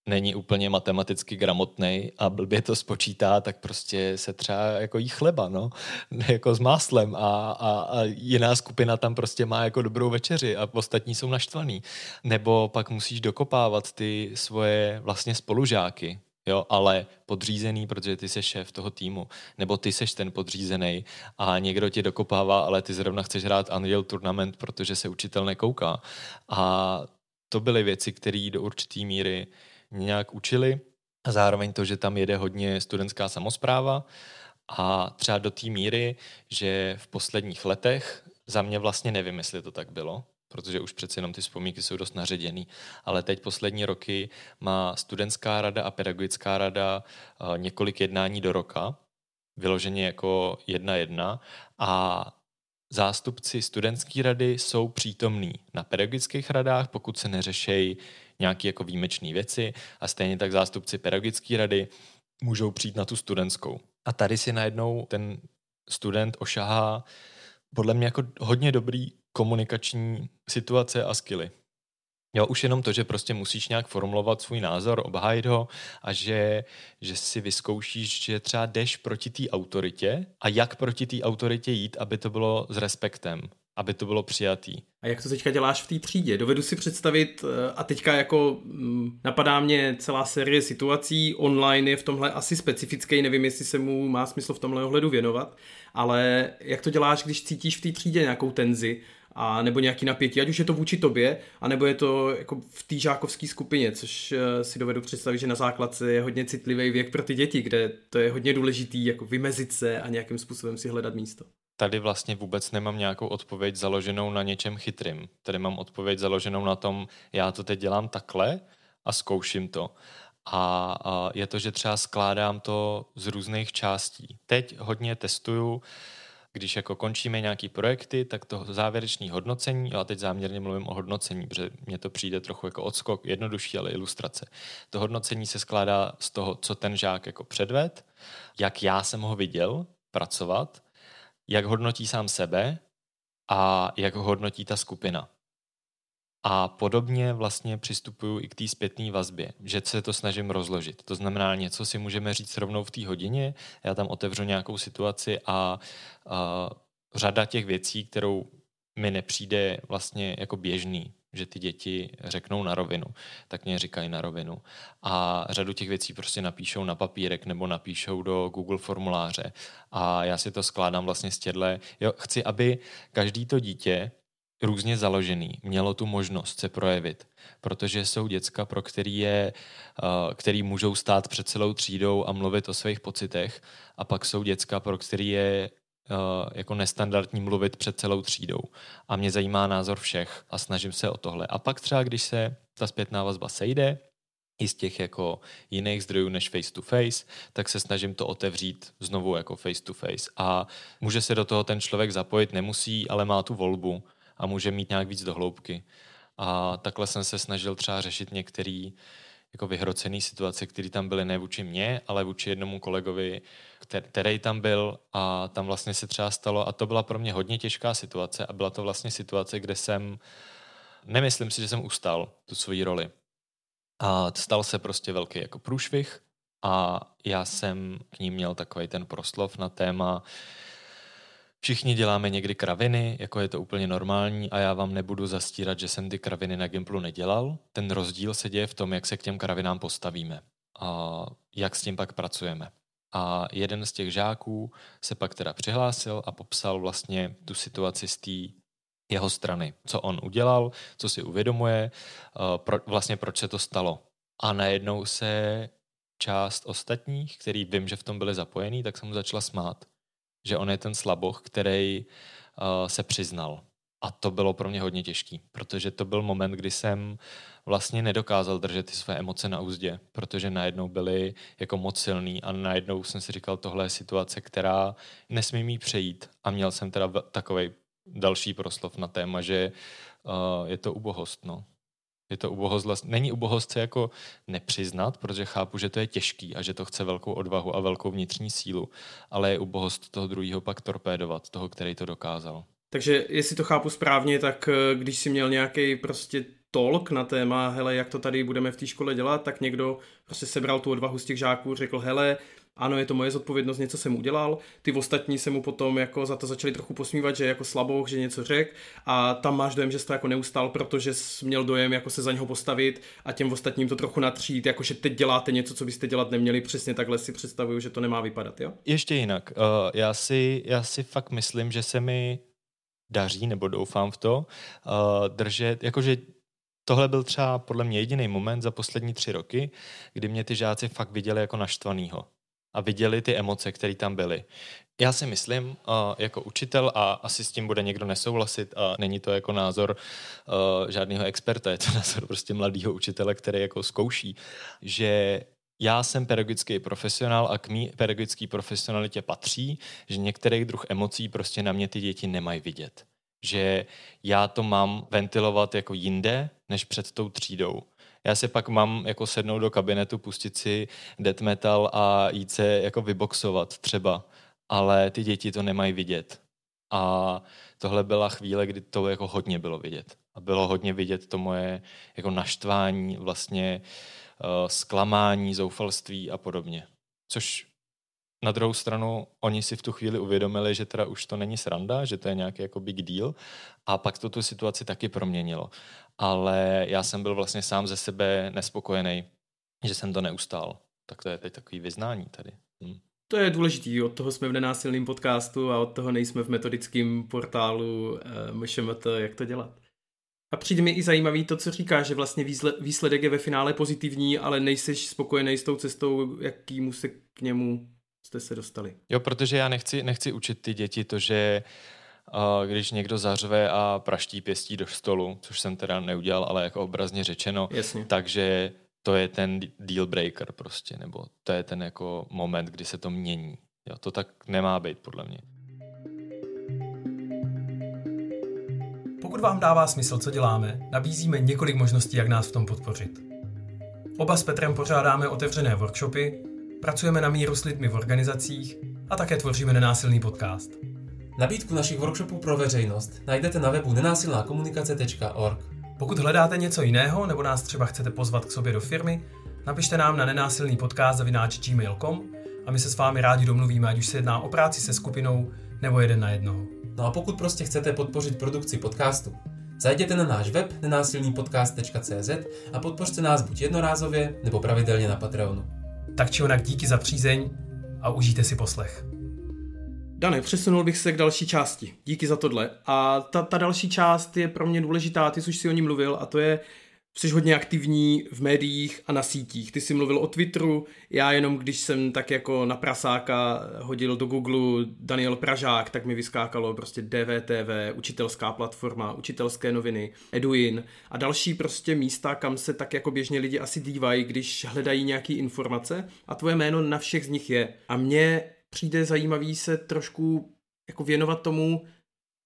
není úplně matematicky gramotný a blbě to spočítá, tak prostě se třeba jako jí chleba, no, jako s máslem a, a, a jiná skupina tam prostě má jako dobrou večeři a ostatní jsou naštvaný. Nebo pak musíš dokopávat ty svoje vlastně spolužáky, jo, ale podřízený, protože ty jsi šéf toho týmu, nebo ty seš ten podřízený a někdo tě dokopává, ale ty zrovna chceš hrát Unreal Tournament, protože se učitel nekouká. A to byly věci, které do určité míry nějak učili. A zároveň to, že tam jede hodně studentská samozpráva a třeba do té míry, že v posledních letech, za mě vlastně nevím, jestli to tak bylo, protože už přece jenom ty vzpomínky jsou dost naředěný, ale teď poslední roky má studentská rada a pedagogická rada eh, několik jednání do roka, vyloženě jako jedna jedna a zástupci studentské rady jsou přítomní na pedagogických radách, pokud se neřešejí nějaké jako výjimečné věci a stejně tak zástupci pedagogické rady můžou přijít na tu studentskou. A tady si najednou ten student ošahá podle mě jako hodně dobrý komunikační situace a skily. Jo, už jenom to, že prostě musíš nějak formulovat svůj názor, obhájit ho a že, že si vyzkoušíš, že třeba jdeš proti té autoritě a jak proti té autoritě jít, aby to bylo s respektem aby to bylo přijatý. A jak to teďka děláš v té třídě? Dovedu si představit, eh, a teďka jako mm, napadá mě celá série situací, online je v tomhle asi specifický, nevím, jestli se mu má smysl v tomhle ohledu věnovat, ale jak to děláš, když cítíš v té třídě nějakou tenzi, a nebo nějaký napětí, ať už je to vůči tobě, anebo je to jako v té žákovské skupině, což eh, si dovedu představit, že na základce je hodně citlivý věk pro ty děti, kde to je hodně důležitý jako vymezit se a nějakým způsobem si hledat místo tady vlastně vůbec nemám nějakou odpověď založenou na něčem chytrým. Tady mám odpověď založenou na tom, já to teď dělám takhle a zkouším to. A, a je to, že třeba skládám to z různých částí. Teď hodně testuju, když jako končíme nějaký projekty, tak to závěrečné hodnocení, a teď záměrně mluvím o hodnocení, protože mně to přijde trochu jako odskok, jednodušší, ale ilustrace. To hodnocení se skládá z toho, co ten žák jako předved, jak já jsem ho viděl pracovat jak hodnotí sám sebe a jak ho hodnotí ta skupina. A podobně vlastně přistupuju i k té zpětné vazbě, že se to snažím rozložit. To znamená, něco si můžeme říct rovnou v té hodině, já tam otevřu nějakou situaci a, a řada těch věcí, kterou mi nepřijde vlastně jako běžný, že ty děti řeknou na rovinu, tak mě říkají na rovinu. A řadu těch věcí prostě napíšou na papírek nebo napíšou do Google formuláře. A já si to skládám vlastně z těhle. Jo, chci, aby každý to dítě různě založený, mělo tu možnost se projevit, protože jsou děcka, pro který, je, eh, který můžou stát před celou třídou a mluvit o svých pocitech a pak jsou děcka, pro který je Eh, jako nestandardní mluvit před celou třídou. A mě zajímá názor všech a snažím se o tohle. A pak třeba, když se ta zpětná vazba sejde, i z těch jako jiných zdrojů než face to face, tak se snažím to otevřít znovu jako face to face. A může se do toho ten člověk zapojit, nemusí, ale má tu volbu a může mít nějak víc do hloubky. A takhle jsem se snažil třeba řešit některé jako vyhrocený situace, které tam byly ne vůči mně, ale vůči jednomu kolegovi, který tam byl a tam vlastně se třeba stalo a to byla pro mě hodně těžká situace a byla to vlastně situace, kde jsem, nemyslím si, že jsem ustal tu svoji roli. A stal se prostě velký jako průšvih a já jsem k ní měl takový ten proslov na téma, Všichni děláme někdy kraviny, jako je to úplně normální a já vám nebudu zastírat, že jsem ty kraviny na Gimplu nedělal. Ten rozdíl se děje v tom, jak se k těm kravinám postavíme a jak s tím pak pracujeme. A jeden z těch žáků se pak teda přihlásil a popsal vlastně tu situaci z té jeho strany, co on udělal, co si uvědomuje, eh, pro, vlastně proč se to stalo. A najednou se část ostatních, který vím, že v tom byli zapojení, tak se mu začala smát že on je ten slaboch, který uh, se přiznal. A to bylo pro mě hodně těžký, protože to byl moment, kdy jsem vlastně nedokázal držet ty své emoce na úzdě, protože najednou byly jako moc silný a najednou jsem si říkal, tohle je situace, která nesmí mi přejít. A měl jsem teda takový další proslov na téma, že uh, je to ubohost. No. Je to ubohost, není ubohost se jako nepřiznat, protože chápu, že to je těžký a že to chce velkou odvahu a velkou vnitřní sílu, ale je ubohost toho druhého pak torpédovat, toho, který to dokázal. Takže jestli to chápu správně, tak eh, když si měl nějaký prostě talk na téma, hele, jak to tady budeme v té škole dělat, tak někdo prostě sebral tu odvahu z těch žáků, řekl, hele, ano, je to moje zodpovědnost, něco jsem udělal, ty ostatní se mu potom jako za to začali trochu posmívat, že je jako slabouch, že něco řek. A tam máš dojem, že jsi to jako neustal, protože jsi měl dojem jako se za něho postavit a těm ostatním to trochu natřít, jako že teď děláte něco, co byste dělat neměli, přesně takhle si představuju, že to nemá vypadat, jo? Ještě jinak, uh, já, si, já si fakt myslím, že se mi daří, nebo doufám v to, uh, držet, jakože tohle byl třeba podle mě jediný moment za poslední tři roky, kdy mě ty žáci fakt viděli jako naštvanýho a viděli ty emoce, které tam byly. Já si myslím, uh, jako učitel, a asi s tím bude někdo nesouhlasit, a není to jako názor uh, žádného experta, je to názor prostě mladého učitele, který jako zkouší, že já jsem pedagogický profesionál a k mý pedagogické profesionalitě patří, že některých druh emocí prostě na mě ty děti nemají vidět. Že já to mám ventilovat jako jinde, než před tou třídou. Já si pak mám jako sednout do kabinetu, pustit si death metal a jít se jako vyboxovat třeba, ale ty děti to nemají vidět. A tohle byla chvíle, kdy to jako hodně bylo vidět. A bylo hodně vidět to moje jako naštvání, vlastně uh, zklamání, zoufalství a podobně. Což na druhou stranu oni si v tu chvíli uvědomili, že teda už to není sranda, že to je nějaký jako big deal a pak to tu situaci taky proměnilo. Ale já jsem byl vlastně sám ze sebe nespokojený, že jsem to neustál. Tak to je teď takový vyznání tady. Hm. To je důležitý, od toho jsme v nenásilném podcastu a od toho nejsme v metodickém portálu e, MŠMT, jak to dělat. A přijde mi i zajímavý to, co říká, že vlastně výsledek je ve finále pozitivní, ale nejseš spokojený s tou cestou, jakýmu se k němu jste se dostali. Jo, protože já nechci, nechci učit ty děti to, že uh, když někdo zařve a praští pěstí do stolu, což jsem teda neudělal, ale jako obrazně řečeno, Jasně. takže to je ten deal breaker prostě, nebo to je ten jako moment, kdy se to mění. Jo, to tak nemá být podle mě. Pokud vám dává smysl, co děláme, nabízíme několik možností, jak nás v tom podpořit. Oba s Petrem pořádáme otevřené workshopy, pracujeme na míru s lidmi v organizacích a také tvoříme nenásilný podcast. Nabídku našich workshopů pro veřejnost najdete na webu nenásilnákomunikace.org. Pokud hledáte něco jiného nebo nás třeba chcete pozvat k sobě do firmy, napište nám na nenásilný podcast gmail.com a my se s vámi rádi domluvíme, ať už se jedná o práci se skupinou nebo jeden na jednoho. No a pokud prostě chcete podpořit produkci podcastu, zajděte na náš web nenásilnýpodcast.cz a podpořte nás buď jednorázově nebo pravidelně na Patreonu. Tak či onak díky za přízeň a užijte si poslech. Dane, přesunul bych se k další části. Díky za tohle. A ta, ta další část je pro mě důležitá, ty jsi už si o ní mluvil, a to je jsi hodně aktivní v médiích a na sítích. Ty jsi mluvil o Twitteru, já jenom když jsem tak jako na prasáka hodil do Google Daniel Pražák, tak mi vyskákalo prostě DVTV, učitelská platforma, učitelské noviny, Eduin a další prostě místa, kam se tak jako běžně lidi asi dívají, když hledají nějaké informace a tvoje jméno na všech z nich je. A mně přijde zajímavý se trošku jako věnovat tomu,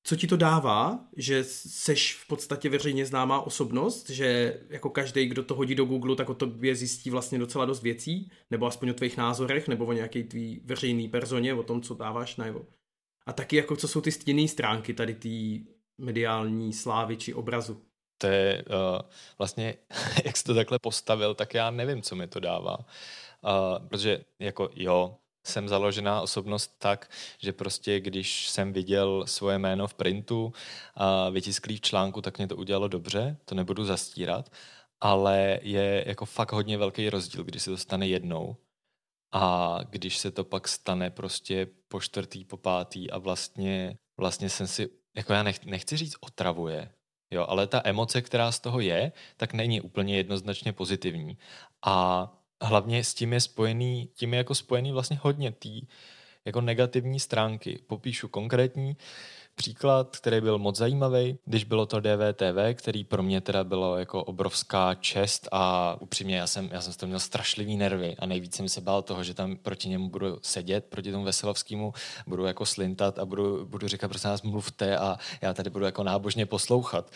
co ti to dává, že seš v podstatě veřejně známá osobnost, že jako každý, kdo to hodí do Google, tak o tobě zjistí vlastně docela dost věcí, nebo aspoň o tvých názorech, nebo o nějaké tvý veřejný personě, o tom, co dáváš najevo. A taky jako co jsou ty stěnné stránky tady té mediální slávy či obrazu. To je uh, vlastně, jak jsi to takhle postavil, tak já nevím, co mi to dává. Uh, protože jako jo, jsem založená osobnost tak, že prostě když jsem viděl svoje jméno v printu a vytisklý v článku, tak mě to udělalo dobře, to nebudu zastírat, ale je jako fakt hodně velký rozdíl, když se to stane jednou a když se to pak stane prostě po čtvrtý, po pátý a vlastně, vlastně jsem si, jako já nech, nechci říct otravuje, jo, ale ta emoce, která z toho je, tak není úplně jednoznačně pozitivní. A hlavně s tím je spojený, tím je jako spojený vlastně hodně tý jako negativní stránky. Popíšu konkrétní příklad, který byl moc zajímavý, když bylo to DVTV, který pro mě teda bylo jako obrovská čest a upřímně já jsem, já jsem z toho měl strašlivý nervy a nejvíc jsem se bál toho, že tam proti němu budu sedět, proti tomu Veselovskému, budu jako slintat a budu, budu říkat, prosím nás mluvte a já tady budu jako nábožně poslouchat.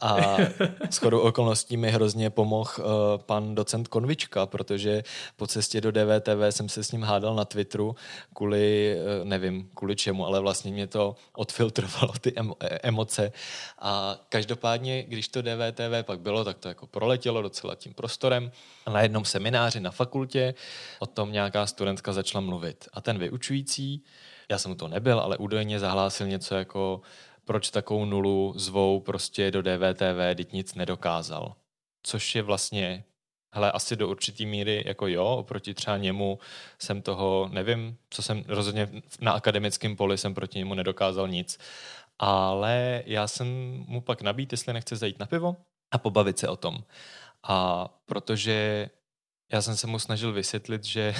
A shodou okolností mi hrozně pomohl uh, pan docent Konvička, protože po cestě do DVTV jsem se s ním hádal na Twitteru kvůli, uh, nevím, kvůli čemu, ale vlastně mě to odfiltrovalo sledovalo ty emoce. A každopádně, když to DVTV pak bylo, tak to jako proletělo docela tím prostorem. A na jednom semináři na fakultě o tom nějaká studentka začala mluvit. A ten vyučující, já jsem to nebyl, ale údajně zahlásil něco jako proč takovou nulu zvou prostě do DVTV, teď nic nedokázal. Což je vlastně hele, asi do určitý míry jako jo, oproti třeba němu jsem toho, nevím, co jsem rozhodně na akademickém poli jsem proti němu nedokázal nic. Ale já jsem mu pak nabít, jestli nechce zajít na pivo a pobavit se o tom. A protože já jsem se mu snažil vysvětlit, že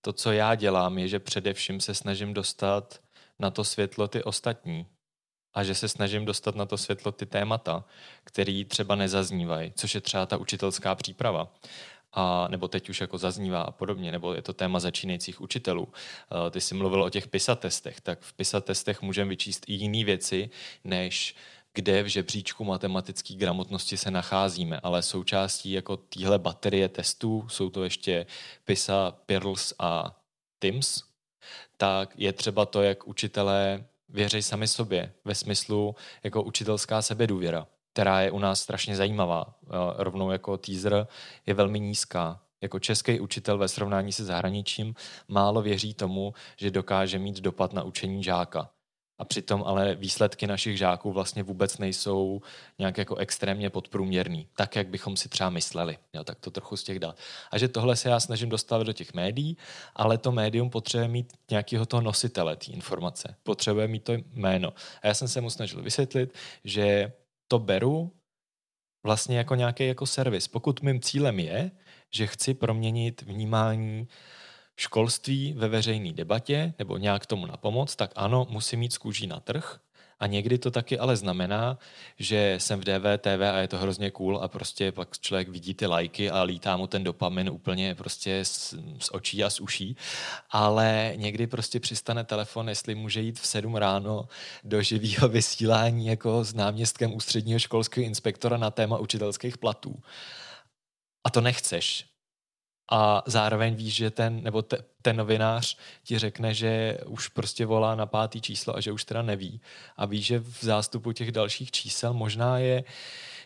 to, co já dělám, je, že především se snažím dostat na to světlo ty ostatní, a že se snažím dostat na to světlo ty témata, které třeba nezaznívají, což je třeba ta učitelská příprava. A, nebo teď už jako zaznívá a podobně, nebo je to téma začínajících učitelů. Ty jsi mluvil o těch PISA testech, tak v PISA testech můžeme vyčíst i jiné věci, než kde v žebříčku matematické gramotnosti se nacházíme, ale součástí jako téhle baterie testů jsou to ještě PISA, PIRLS a TIMS, tak je třeba to, jak učitelé věří sami sobě ve smyslu jako učitelská sebedůvěra, která je u nás strašně zajímavá. Rovnou jako teaser je velmi nízká. Jako český učitel ve srovnání se zahraničím málo věří tomu, že dokáže mít dopad na učení žáka. A přitom ale výsledky našich žáků vlastně vůbec nejsou nějak jako extrémně podprůměrný, tak, jak bychom si třeba mysleli. Jo, tak to trochu z těch dát. A že tohle se já snažím dostávat do těch médií, ale to médium potřebuje mít nějakého toho nositele té informace. Potřebuje mít to jméno. A já jsem se mu snažil vysvětlit, že to beru vlastně jako nějaký jako servis. Pokud mým cílem je, že chci proměnit vnímání školství ve veřejné debatě nebo nějak tomu na pomoc, tak ano, musí mít skůží na trh, a někdy to taky ale znamená, že jsem v DVTV a je to hrozně cool a prostě pak člověk vidí ty lajky a lítá mu ten dopamin úplně prostě z, z očí a z uší. Ale někdy prostě přistane telefon, jestli může jít v 7 ráno do živého vysílání jako s náměstkem ústředního školského inspektora na téma učitelských platů. A to nechceš, a zároveň víš, že ten, nebo te, ten novinář ti řekne, že už prostě volá na pátý číslo a že už teda neví. A víš, že v zástupu těch dalších čísel možná je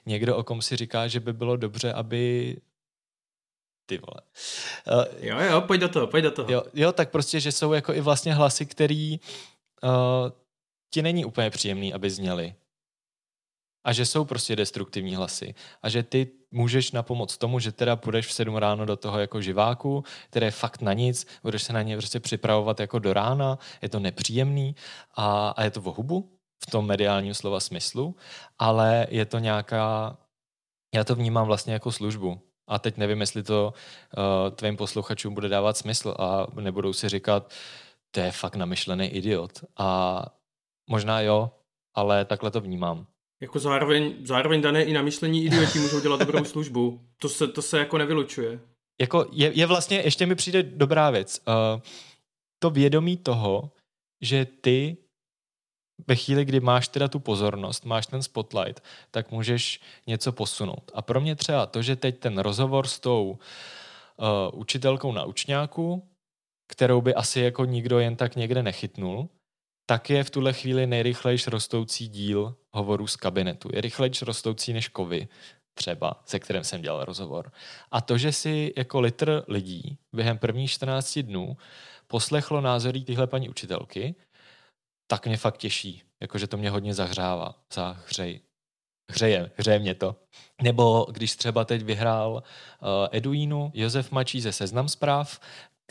někdo, o kom si říká, že by bylo dobře, aby ty vole. Uh, jo, jo, pojď do toho, pojď do toho. Jo, jo tak prostě, že jsou jako i vlastně hlasy, který uh, ti není úplně příjemný, aby zněli a že jsou prostě destruktivní hlasy a že ty můžeš na pomoc tomu, že teda půjdeš v 7 ráno do toho jako živáku, které je fakt na nic, budeš se na ně prostě připravovat jako do rána, je to nepříjemný a, a je to v hubu v tom mediálním slova smyslu, ale je to nějaká, já to vnímám vlastně jako službu. A teď nevím, jestli to uh, tvým posluchačům bude dávat smysl a nebudou si říkat, to je fakt namyšlený idiot. A možná jo, ale takhle to vnímám. Jako zároveň, zároveň dané i na myšlení idioti můžou dělat dobrou službu. To se, to se jako nevylučuje. Jako je, je vlastně, ještě mi přijde dobrá věc. Uh, to vědomí toho, že ty ve chvíli, kdy máš teda tu pozornost, máš ten spotlight, tak můžeš něco posunout. A pro mě třeba to, že teď ten rozhovor s tou uh, učitelkou na učňáku, kterou by asi jako nikdo jen tak někde nechytnul, tak je v tuhle chvíli nejrychlejší rostoucí díl hovorů z kabinetu. Je rychlejší rostoucí než kovy, třeba, se kterým jsem dělal rozhovor. A to, že si jako litr lidí během prvních 14 dnů poslechlo názory téhle paní učitelky, tak mě fakt těší. Jakože to mě hodně zahřává. Zahřej. Hřeje, hřeje mě to. Nebo když třeba teď vyhrál uh, Eduínu Josef Mačí ze Seznam zpráv,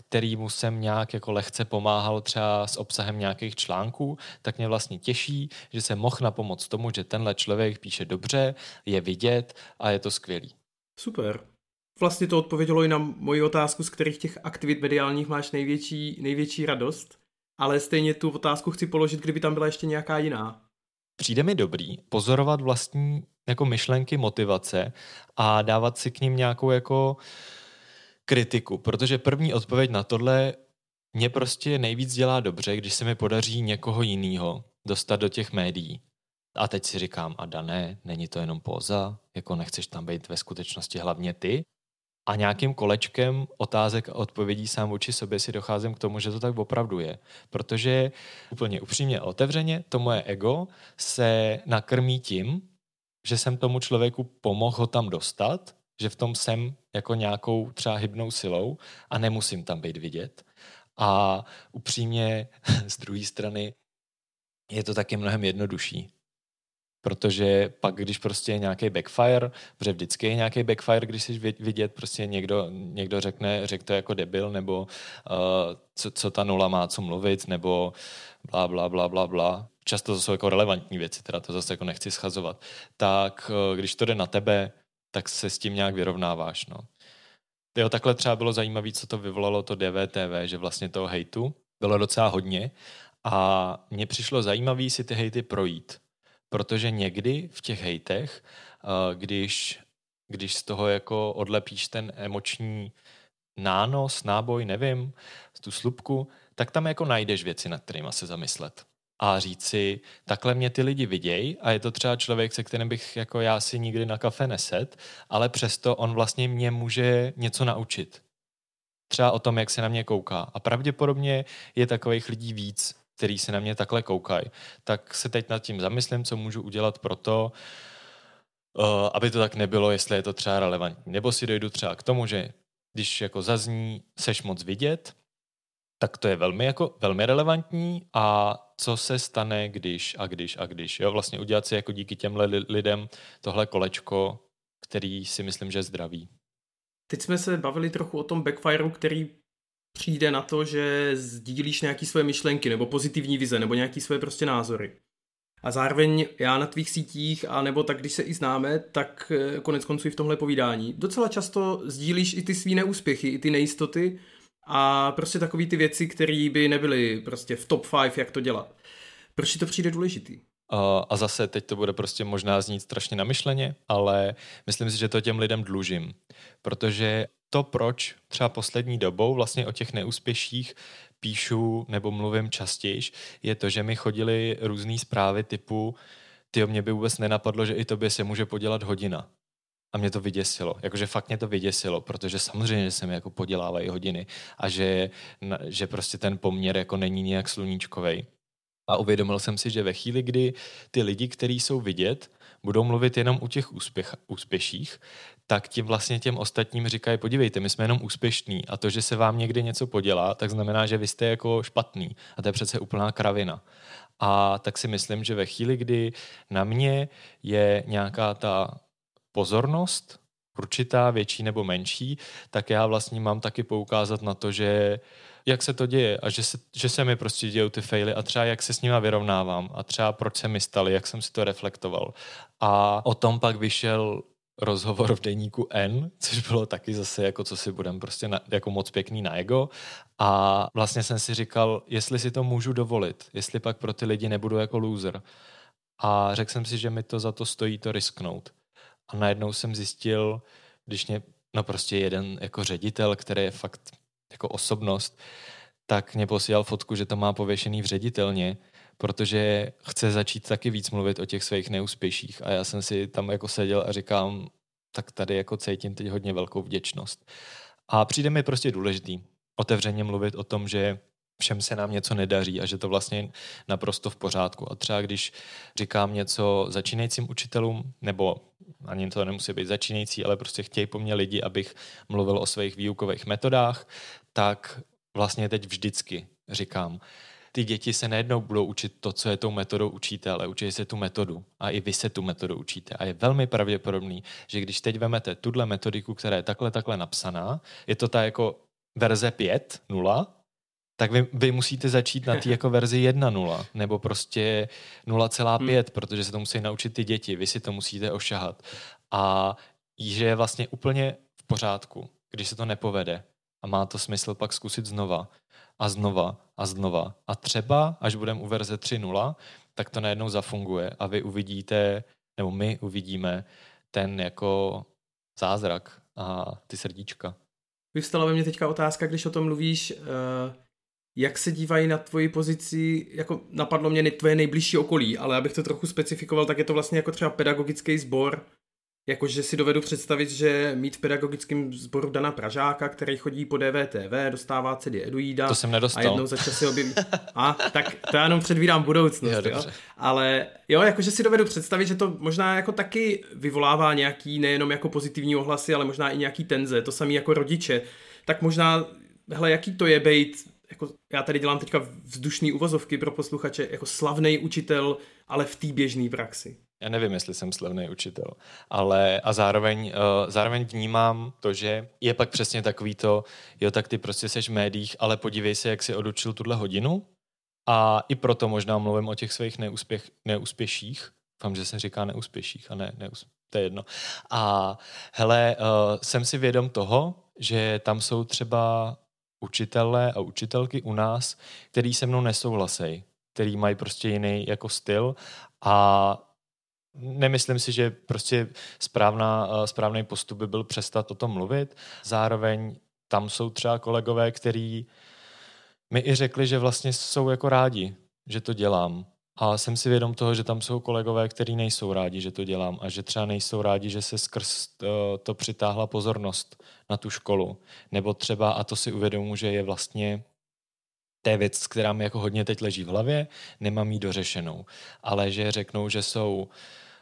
kterýmu jsem nějak jako lehce pomáhal třeba s obsahem nějakých článků, tak mě vlastně těší, že se mohl na pomoc tomu, že tenhle člověk píše dobře, je vidět a je to skvělý. Super. Vlastně to odpovědělo i na moji otázku, z kterých těch aktivit mediálních máš největší, největší radost, ale stejně tu otázku chci položit, kdyby tam byla ještě nějaká jiná. Přijde mi dobrý pozorovat vlastní jako myšlenky, motivace a dávat si k ním nějakou jako uh, kritiku, protože první odpověď na tohle mě prostě nejvíc dělá dobře, když se mi podaří někoho jiného dostat do těch médií. A teď si říkám, a dané, není to jenom póza, jako nechceš tam být ve skutečnosti hlavně ty. a nějakým kolečkem otázek a odpovědí sám vůči sobě si docházím k tomu, že to tak opravdu je. Protože úplně upřímně a otevřeně to moje ego se nakrmí tím, že jsem tomu člověku pomohl ho tam dostat, že v tom jsem jako nějakou třeba hybnou silou a nemusím tam být vidět. A upřímně z druhé strany je to taky mnohem jednodušší. Protože pak, když prostě je nějaký backfire, protože vždycky je nějaký backfire, když jsi vidět, prostě někdo, někdo řekne, řek to jako debil, nebo uh, co, co ta nula má co mluvit, nebo bla, bla, bla, bla, bla. Často to jsou jako relevantní věci, teda to zase jako nechci schazovat. Tak uh, když to jde na tebe, tak se s tím nějak vyrovnáváš, no. Jo, takhle třeba bylo zajímavé, co to vyvolalo to DVTV, že vlastně toho hejtu bylo docela hodně a mně přišlo zajímavé si ty hejty projít, protože někdy v těch hejtech, eh, když, když z toho jako odlepíš ten emoční nános, náboj, nevím, tu slupku, tak tam jako najdeš věci, nad kterými se zamyslet a říct si, takhle mě ty lidi vidějí a je to třeba člověk, se kterým bych jako já si nikdy na kafe neset, ale přesto on vlastně mě může něco naučit. Třeba o tom, jak se na mě kouká. A pravděpodobně je takových lidí víc, který se na mě takhle koukají. Tak se teď nad tím zamyslím, co můžu udělat pro to, uh, aby to tak nebylo, jestli je to třeba relevantní. Nebo si dojdu třeba k tomu, že když jako zazní, seš moc vidět, tak to je velmi, jako, velmi relevantní a co se stane, když a když a když. Jo? Vlastně udělat si jako díky těm lidem tohle kolečko, který si myslím, že je zdravý. Teď jsme se bavili trochu o tom backfireu, který přijde na to, že sdílíš nějaké své myšlenky nebo pozitivní vize nebo nějaké své prostě názory. A zároveň já na tvých sítích, a nebo tak, když se i známe, tak eh, konec konců i v tomhle povídání, docela často sdílíš i ty svý neúspěchy, i ty nejistoty a prostě takové ty věci, které by nebyly prostě v top 5, jak to dělat. Proč ti to přijde důležitý? A zase teď to bude prostě možná znít strašně namyšleně, ale myslím si, že to těm lidem dlužím. Protože to, proč třeba poslední dobou vlastně o těch neúspěších píšu nebo mluvím častěji, je to, že mi chodili různé zprávy typu ty mě by vůbec nenapadlo, že i tobě se může podělat hodina. A mě to vyděsilo. Jakože fakt mě to vyděsilo, protože samozřejmě, že se mi jako podělávají hodiny a že, že prostě ten poměr jako není nějak sluníčkovej. A uvědomil jsem si, že ve chvíli, kdy ty lidi, kteří jsou vidět, budou mluvit jenom u těch úspěch, úspěších, tak tím vlastně těm ostatním říkají, podívejte, my jsme jenom úspěšní a to, že se vám někdy něco podělá, tak znamená, že vy jste jako špatný. A to je přece úplná kravina. A tak si myslím, že ve chvíli, kdy na mě je nějaká ta pozornost, určitá, větší nebo menší, tak já vlastně mám taky poukázat na to, že jak se to děje a že se, že se mi prostě dějou ty faily a třeba jak se s nima vyrovnávám a třeba proč se mi staly, jak jsem si to reflektoval. A o tom pak vyšel rozhovor v deníku N, což bylo taky zase jako co si budem prostě na, jako moc pěkný na ego a vlastně jsem si říkal, jestli si to můžu dovolit, jestli pak pro ty lidi nebudu jako loser. A řekl jsem si, že mi to za to stojí to risknout. A najednou jsem zjistil, když mě, no prostě jeden jako ředitel, který je fakt jako osobnost, tak mě posílal fotku, že to má pověšený v ředitelně, protože chce začít taky víc mluvit o těch svých neúspěších. A já jsem si tam jako seděl a říkám, tak tady jako cítím teď hodně velkou vděčnost. A přijde mi prostě důležitý otevřeně mluvit o tom, že všem se nám něco nedaří a že to vlastně naprosto v pořádku. A třeba když říkám něco začínajícím učitelům, nebo ani to nemusí být začínající, ale prostě chtějí po mně lidi, abych mluvil o svých výukových metodách, tak vlastně teď vždycky říkám, ty děti se nejednou budou učit to, co je tou metodou učíte, ale učí se tu metodu. A i vy se tu metodu učíte. A je velmi pravděpodobný, že když teď vemete tuhle metodiku, která je takhle, takhle napsaná, je to ta jako verze 5, 0, tak vy, vy musíte začít na té jako verzi 1.0 nebo prostě 0,5, hmm. protože se to musí naučit ty děti, vy si to musíte ošahat. A že je vlastně úplně v pořádku, když se to nepovede a má to smysl pak zkusit znova a znova a znova. A třeba, až budeme u verze 3.0, tak to najednou zafunguje a vy uvidíte, nebo my uvidíme ten jako zázrak a ty srdíčka. Vyvstala ve mně teďka otázka, když o tom mluvíš, uh, jak se dívají na tvoji pozici, jako napadlo mě tvoje nejbližší okolí, ale abych to trochu specifikoval, tak je to vlastně jako třeba pedagogický sbor. Jakože si dovedu představit, že mít v pedagogickém sboru Dana Pražáka, který chodí po DVTV, dostává CD Eduida. To jsem nedostal. A jednou za čas se objeví. A tak to já jenom předvídám budoucnost. Jo, jo? Ale jo, jakože si dovedu představit, že to možná jako taky vyvolává nějaký nejenom jako pozitivní ohlasy, ale možná i nějaký tenze. To samý jako rodiče. Tak možná, hele, jaký to je být jako já tady dělám teďka vzdušný uvozovky pro posluchače, jako slavný učitel, ale v té běžné praxi. Já nevím, jestli jsem slavný učitel, ale a zároveň, uh, zároveň vnímám to, že je pak přesně takový to, jo, tak ty prostě seš v médiích, ale podívej se, jak si odučil tuhle hodinu a i proto možná mluvím o těch svých neúspěch, neúspěších. Vám, že se říká neúspěších a ne, neús, to je jedno. A hele, uh, jsem si vědom toho, že tam jsou třeba učitelé a učitelky u nás, který se mnou nesouhlasí, který mají prostě jiný jako styl a Nemyslím si, že prostě správná, eh, správný postup by byl přestat o tom mluvit. Zároveň tam jsou třeba kolegové, který mi i řekli, že vlastně jsou jako rádi, že to dělám. A jsem si vědom toho, že tam jsou kolegové, kteří nejsou rádi, že to dělám a že třeba nejsou rádi, že se skrz to, eh, to přitáhla pozornost na tu školu. Nebo třeba, a to si uvědomuji, že je vlastně té věc, která mi jako hodně teď leží v hlavě, nemám jí dořešenou. Ale že řeknou, že jsou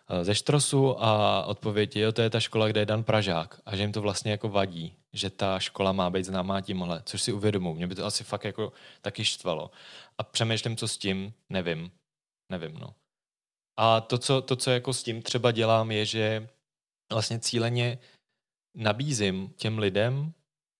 eh, ze Štrosu a odpověď je, jo, to je ta škola, kde je Dan Pražák a že jim to vlastně jako vadí, že ta škola má být známá tímhle, což si uvědomuji. Mě by to asi fakt jako taky štvalo. A přemýšlím, co s tím, nevím. Nevím, no. A to, co, to, co jako s tím třeba dělám, je, že vlastně cíleně nabízím těm lidem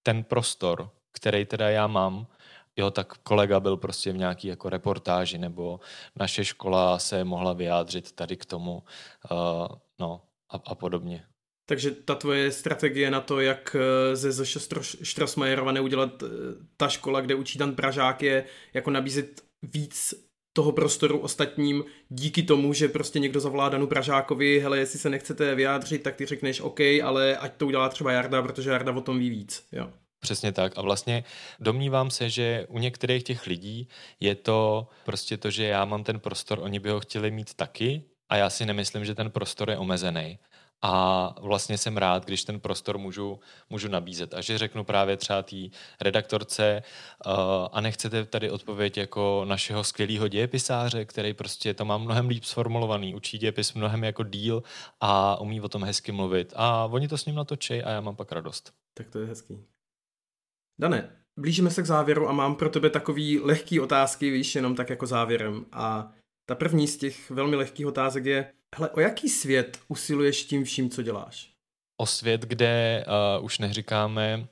ten prostor, který teda já mám, jo, tak kolega byl prostě v nějaký jako reportáži, nebo naše škola se mohla vyjádřit tady k tomu, uh, no a, a podobně. Takže ta tvoje strategie na to, jak eh, ze Štrosmajerova neudělat eh, ta škola, kde učí Dan Pražák, je jako nabízet víc toho prostoru ostatním díky tomu, že prostě někdo zavolá Danu Pražákovi, hele, jestli se nechcete vyjádřit, tak ty řekneš OK, ale ať to udělá třeba Jarda, protože Jarda o tom ví víc. Jo. Přesně tak. A vlastně domnívám se, že u některých těch lidí je to prostě to, že já mám ten prostor, oni by ho chtěli mít taky a já si nemyslím, že ten prostor je omezený a vlastně jsem rád, když ten prostor můžu, můžu nabízet. A že řeknu právě třeba té redaktorce uh, a nechcete tady odpověď jako našeho skvělého dějepisáře, který prostě to má mnohem líp sformulovaný, učí dějepis mnohem jako díl a umí o tom hezky mluvit. A oni to s ním natočí a já mám pak radost. Tak to je hezký. Dane, blížíme se k závěru a mám pro tebe takový lehký otázky, víš, jenom tak jako závěrem. A ta první z těch velmi lehkých otázek je, hele, o jaký svět usiluješ tím vším, co děláš? O svět, kde uh, už neříkáme,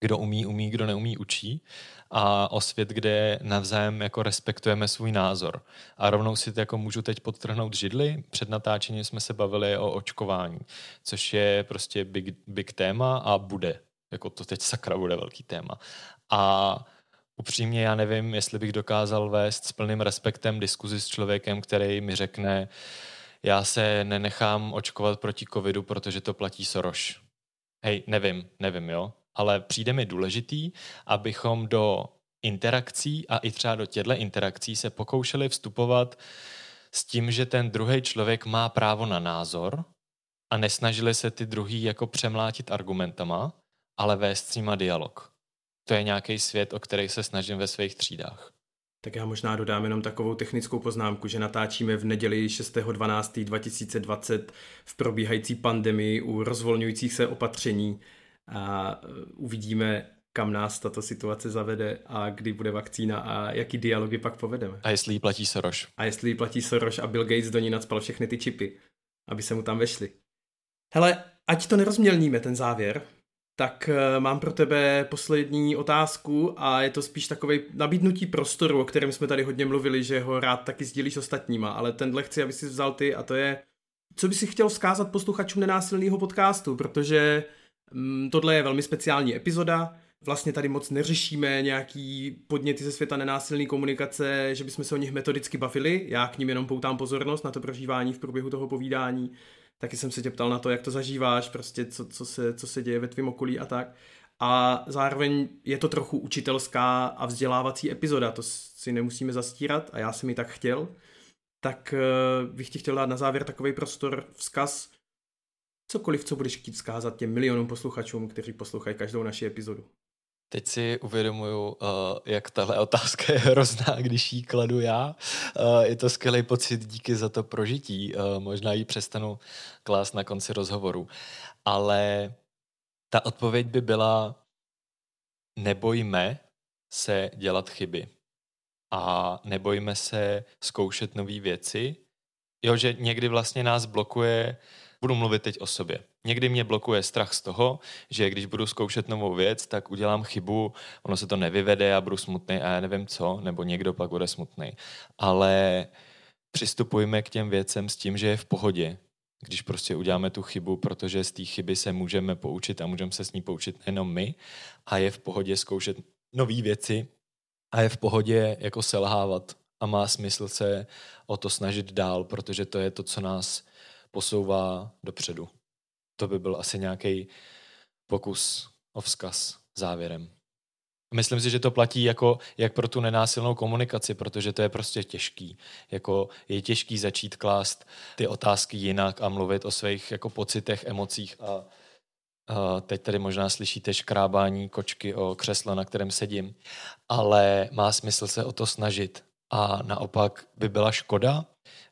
kdo umí, umí, kdo neumí, učí. A o svět, kde navzájem jako respektujeme svůj názor. A rovnou si to jako můžu teď podtrhnout židli. Před natáčením jsme se bavili o očkování, což je prostě big, big téma a bude. Jako to teď sakra bude velký téma. A upřímně já nevím, jestli bych dokázal vést s plným respektem diskuzi s člověkem, který mi řekne, já se nenechám očkovat proti covidu, protože to platí Soros. Hej, nevím, nevím, jo. Ale přijde mi důležitý, abychom do interakcí a i třeba do těchto interakcí se pokoušeli vstupovat s tím, že ten druhý člověk má právo na názor a nesnažili se ty druhý jako přemlátit argumentama, ale vést s nima dialog. To je nějaký svět, o který se snažím ve svých třídách. Tak já možná dodám jenom takovou technickou poznámku, že natáčíme v neděli 6.12.2020 v probíhající pandemii u rozvolňujících se opatření a e, uvidíme, kam nás tato situace zavede a kdy bude vakcína a jaký dialogy pak povedeme. A jestli jí platí Soros. A jestli jí platí Soros a Bill Gates do ní nadspal všechny ty čipy, aby se mu tam vešly. Hele, ať to nerozmělníme, ten závěr, tak uh, mám pro tebe poslední otázku a je to spíš takové nabídnutí prostoru, o kterém jsme tady hodně mluvili, že ho rád taky sdílíš ostatníma, ale tenhle chci, aby si vzal ty a to je, co by si chtěl vzkázat posluchačům nenásilného podcastu, protože um, tohle je velmi speciální epizoda, vlastně tady moc neřešíme nějaký podněty ze světa nenásilné komunikace, že bychom se o nich metodicky bavili, já k ním jenom poutám pozornost na to prožívání v průběhu toho povídání, taky jsem se tě ptal na to, jak to zažíváš, prostě co, co, se, co se děje ve tvém okolí a tak. A zároveň je to trochu učitelská a vzdělávací epizoda, to si nemusíme zastírat a já jsem ji tak chtěl. Tak eh, bych ti chtěl dát na závěr takový prostor, vzkaz, cokoliv, co budeš chtít vzkázat těm milionům posluchačům, kteří poslouchají každou naši epizodu. Teď si uvědomuju, uh, jak tahle otázka je hrozná, když ji kladu já. Uh, je to skvělý pocit, díky za to prožití. Uh, možná ji přestanu klást na konci rozhovoru. Ale ta odpověď by byla nebojme se dělat chyby a nebojme se zkoušet nové věci. Jo, že někdy vlastně nás blokuje, budu mluvit teď o sobě. Někdy mě blokuje strach z toho, že když budu zkoušet novou věc, tak udělám chybu, ono se to nevyvede, a budu smutný a já nevím co, nebo někdo pak bude smutný. Ale přistupujme k těm věcem s tím, že je v pohodě, když prostě uděláme tu chybu, protože z té chyby se můžeme poučit a můžeme se s ní poučit nejenom my a je v pohodě zkoušet nové věci a je v pohodě jako selhávat a má smysl se o to snažit dál, protože to je to, co nás posouvá dopředu. To by byl asi nějaký pokus o vzkaz závěrem. Myslím si, že to platí jako jak pro tu nenásilnou komunikaci, protože to je prostě těžký. Jako je těžký začít klást ty otázky jinak a mluvit o svých jako pocitech, emocích a, a teď tady možná slyšíte škrábání kočky o křeslo, na kterém sedím, ale má smysl se o to snažit a naopak by byla škoda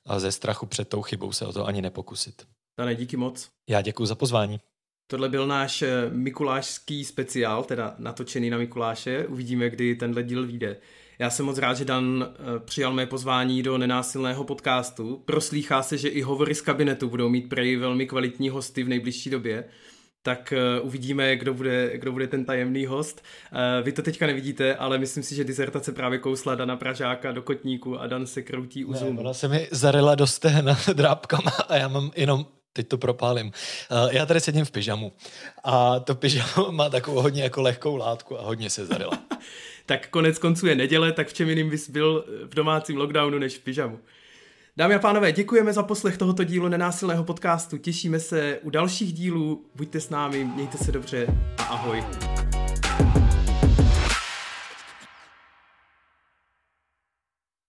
a ze strachu před tou chybou se o to ani nepokusit. Dane, díky moc. Já děkuji za pozvání. Tohle byl náš eh, mikulášský speciál, teda natočený na Mikuláše. Uvidíme, kdy tenhle díl vyjde. Já jsem moc rád, že Dan eh, přijal mé pozvání do nenásilného podcastu. Proslýchá se, že i hovory z kabinetu budou mít prej velmi kvalitní hosty v nejbližší době. Tak uh, uvidíme, kdo bude, kdo bude ten tajemný host. Uh, vy to teďka nevidíte, ale myslím si, že dizertace právě kousla Dana Pražáka do kotníku a Dan se kroutí u Zoomu. Ona se mi zarila do stehna drápkama a já mám jenom teď to propálím. Uh, já tady sedím v pyžamu a to pyžamo má takovou hodně jako lehkou látku a hodně se zarila. tak konec konců je neděle, tak v čem jiným bys byl v domácím lockdownu než v pyžamu. Dámy a pánové, děkujeme za poslech tohoto dílu nenásilného podcastu. Těšíme se u dalších dílů. Buďte s námi, mějte se dobře a ahoj.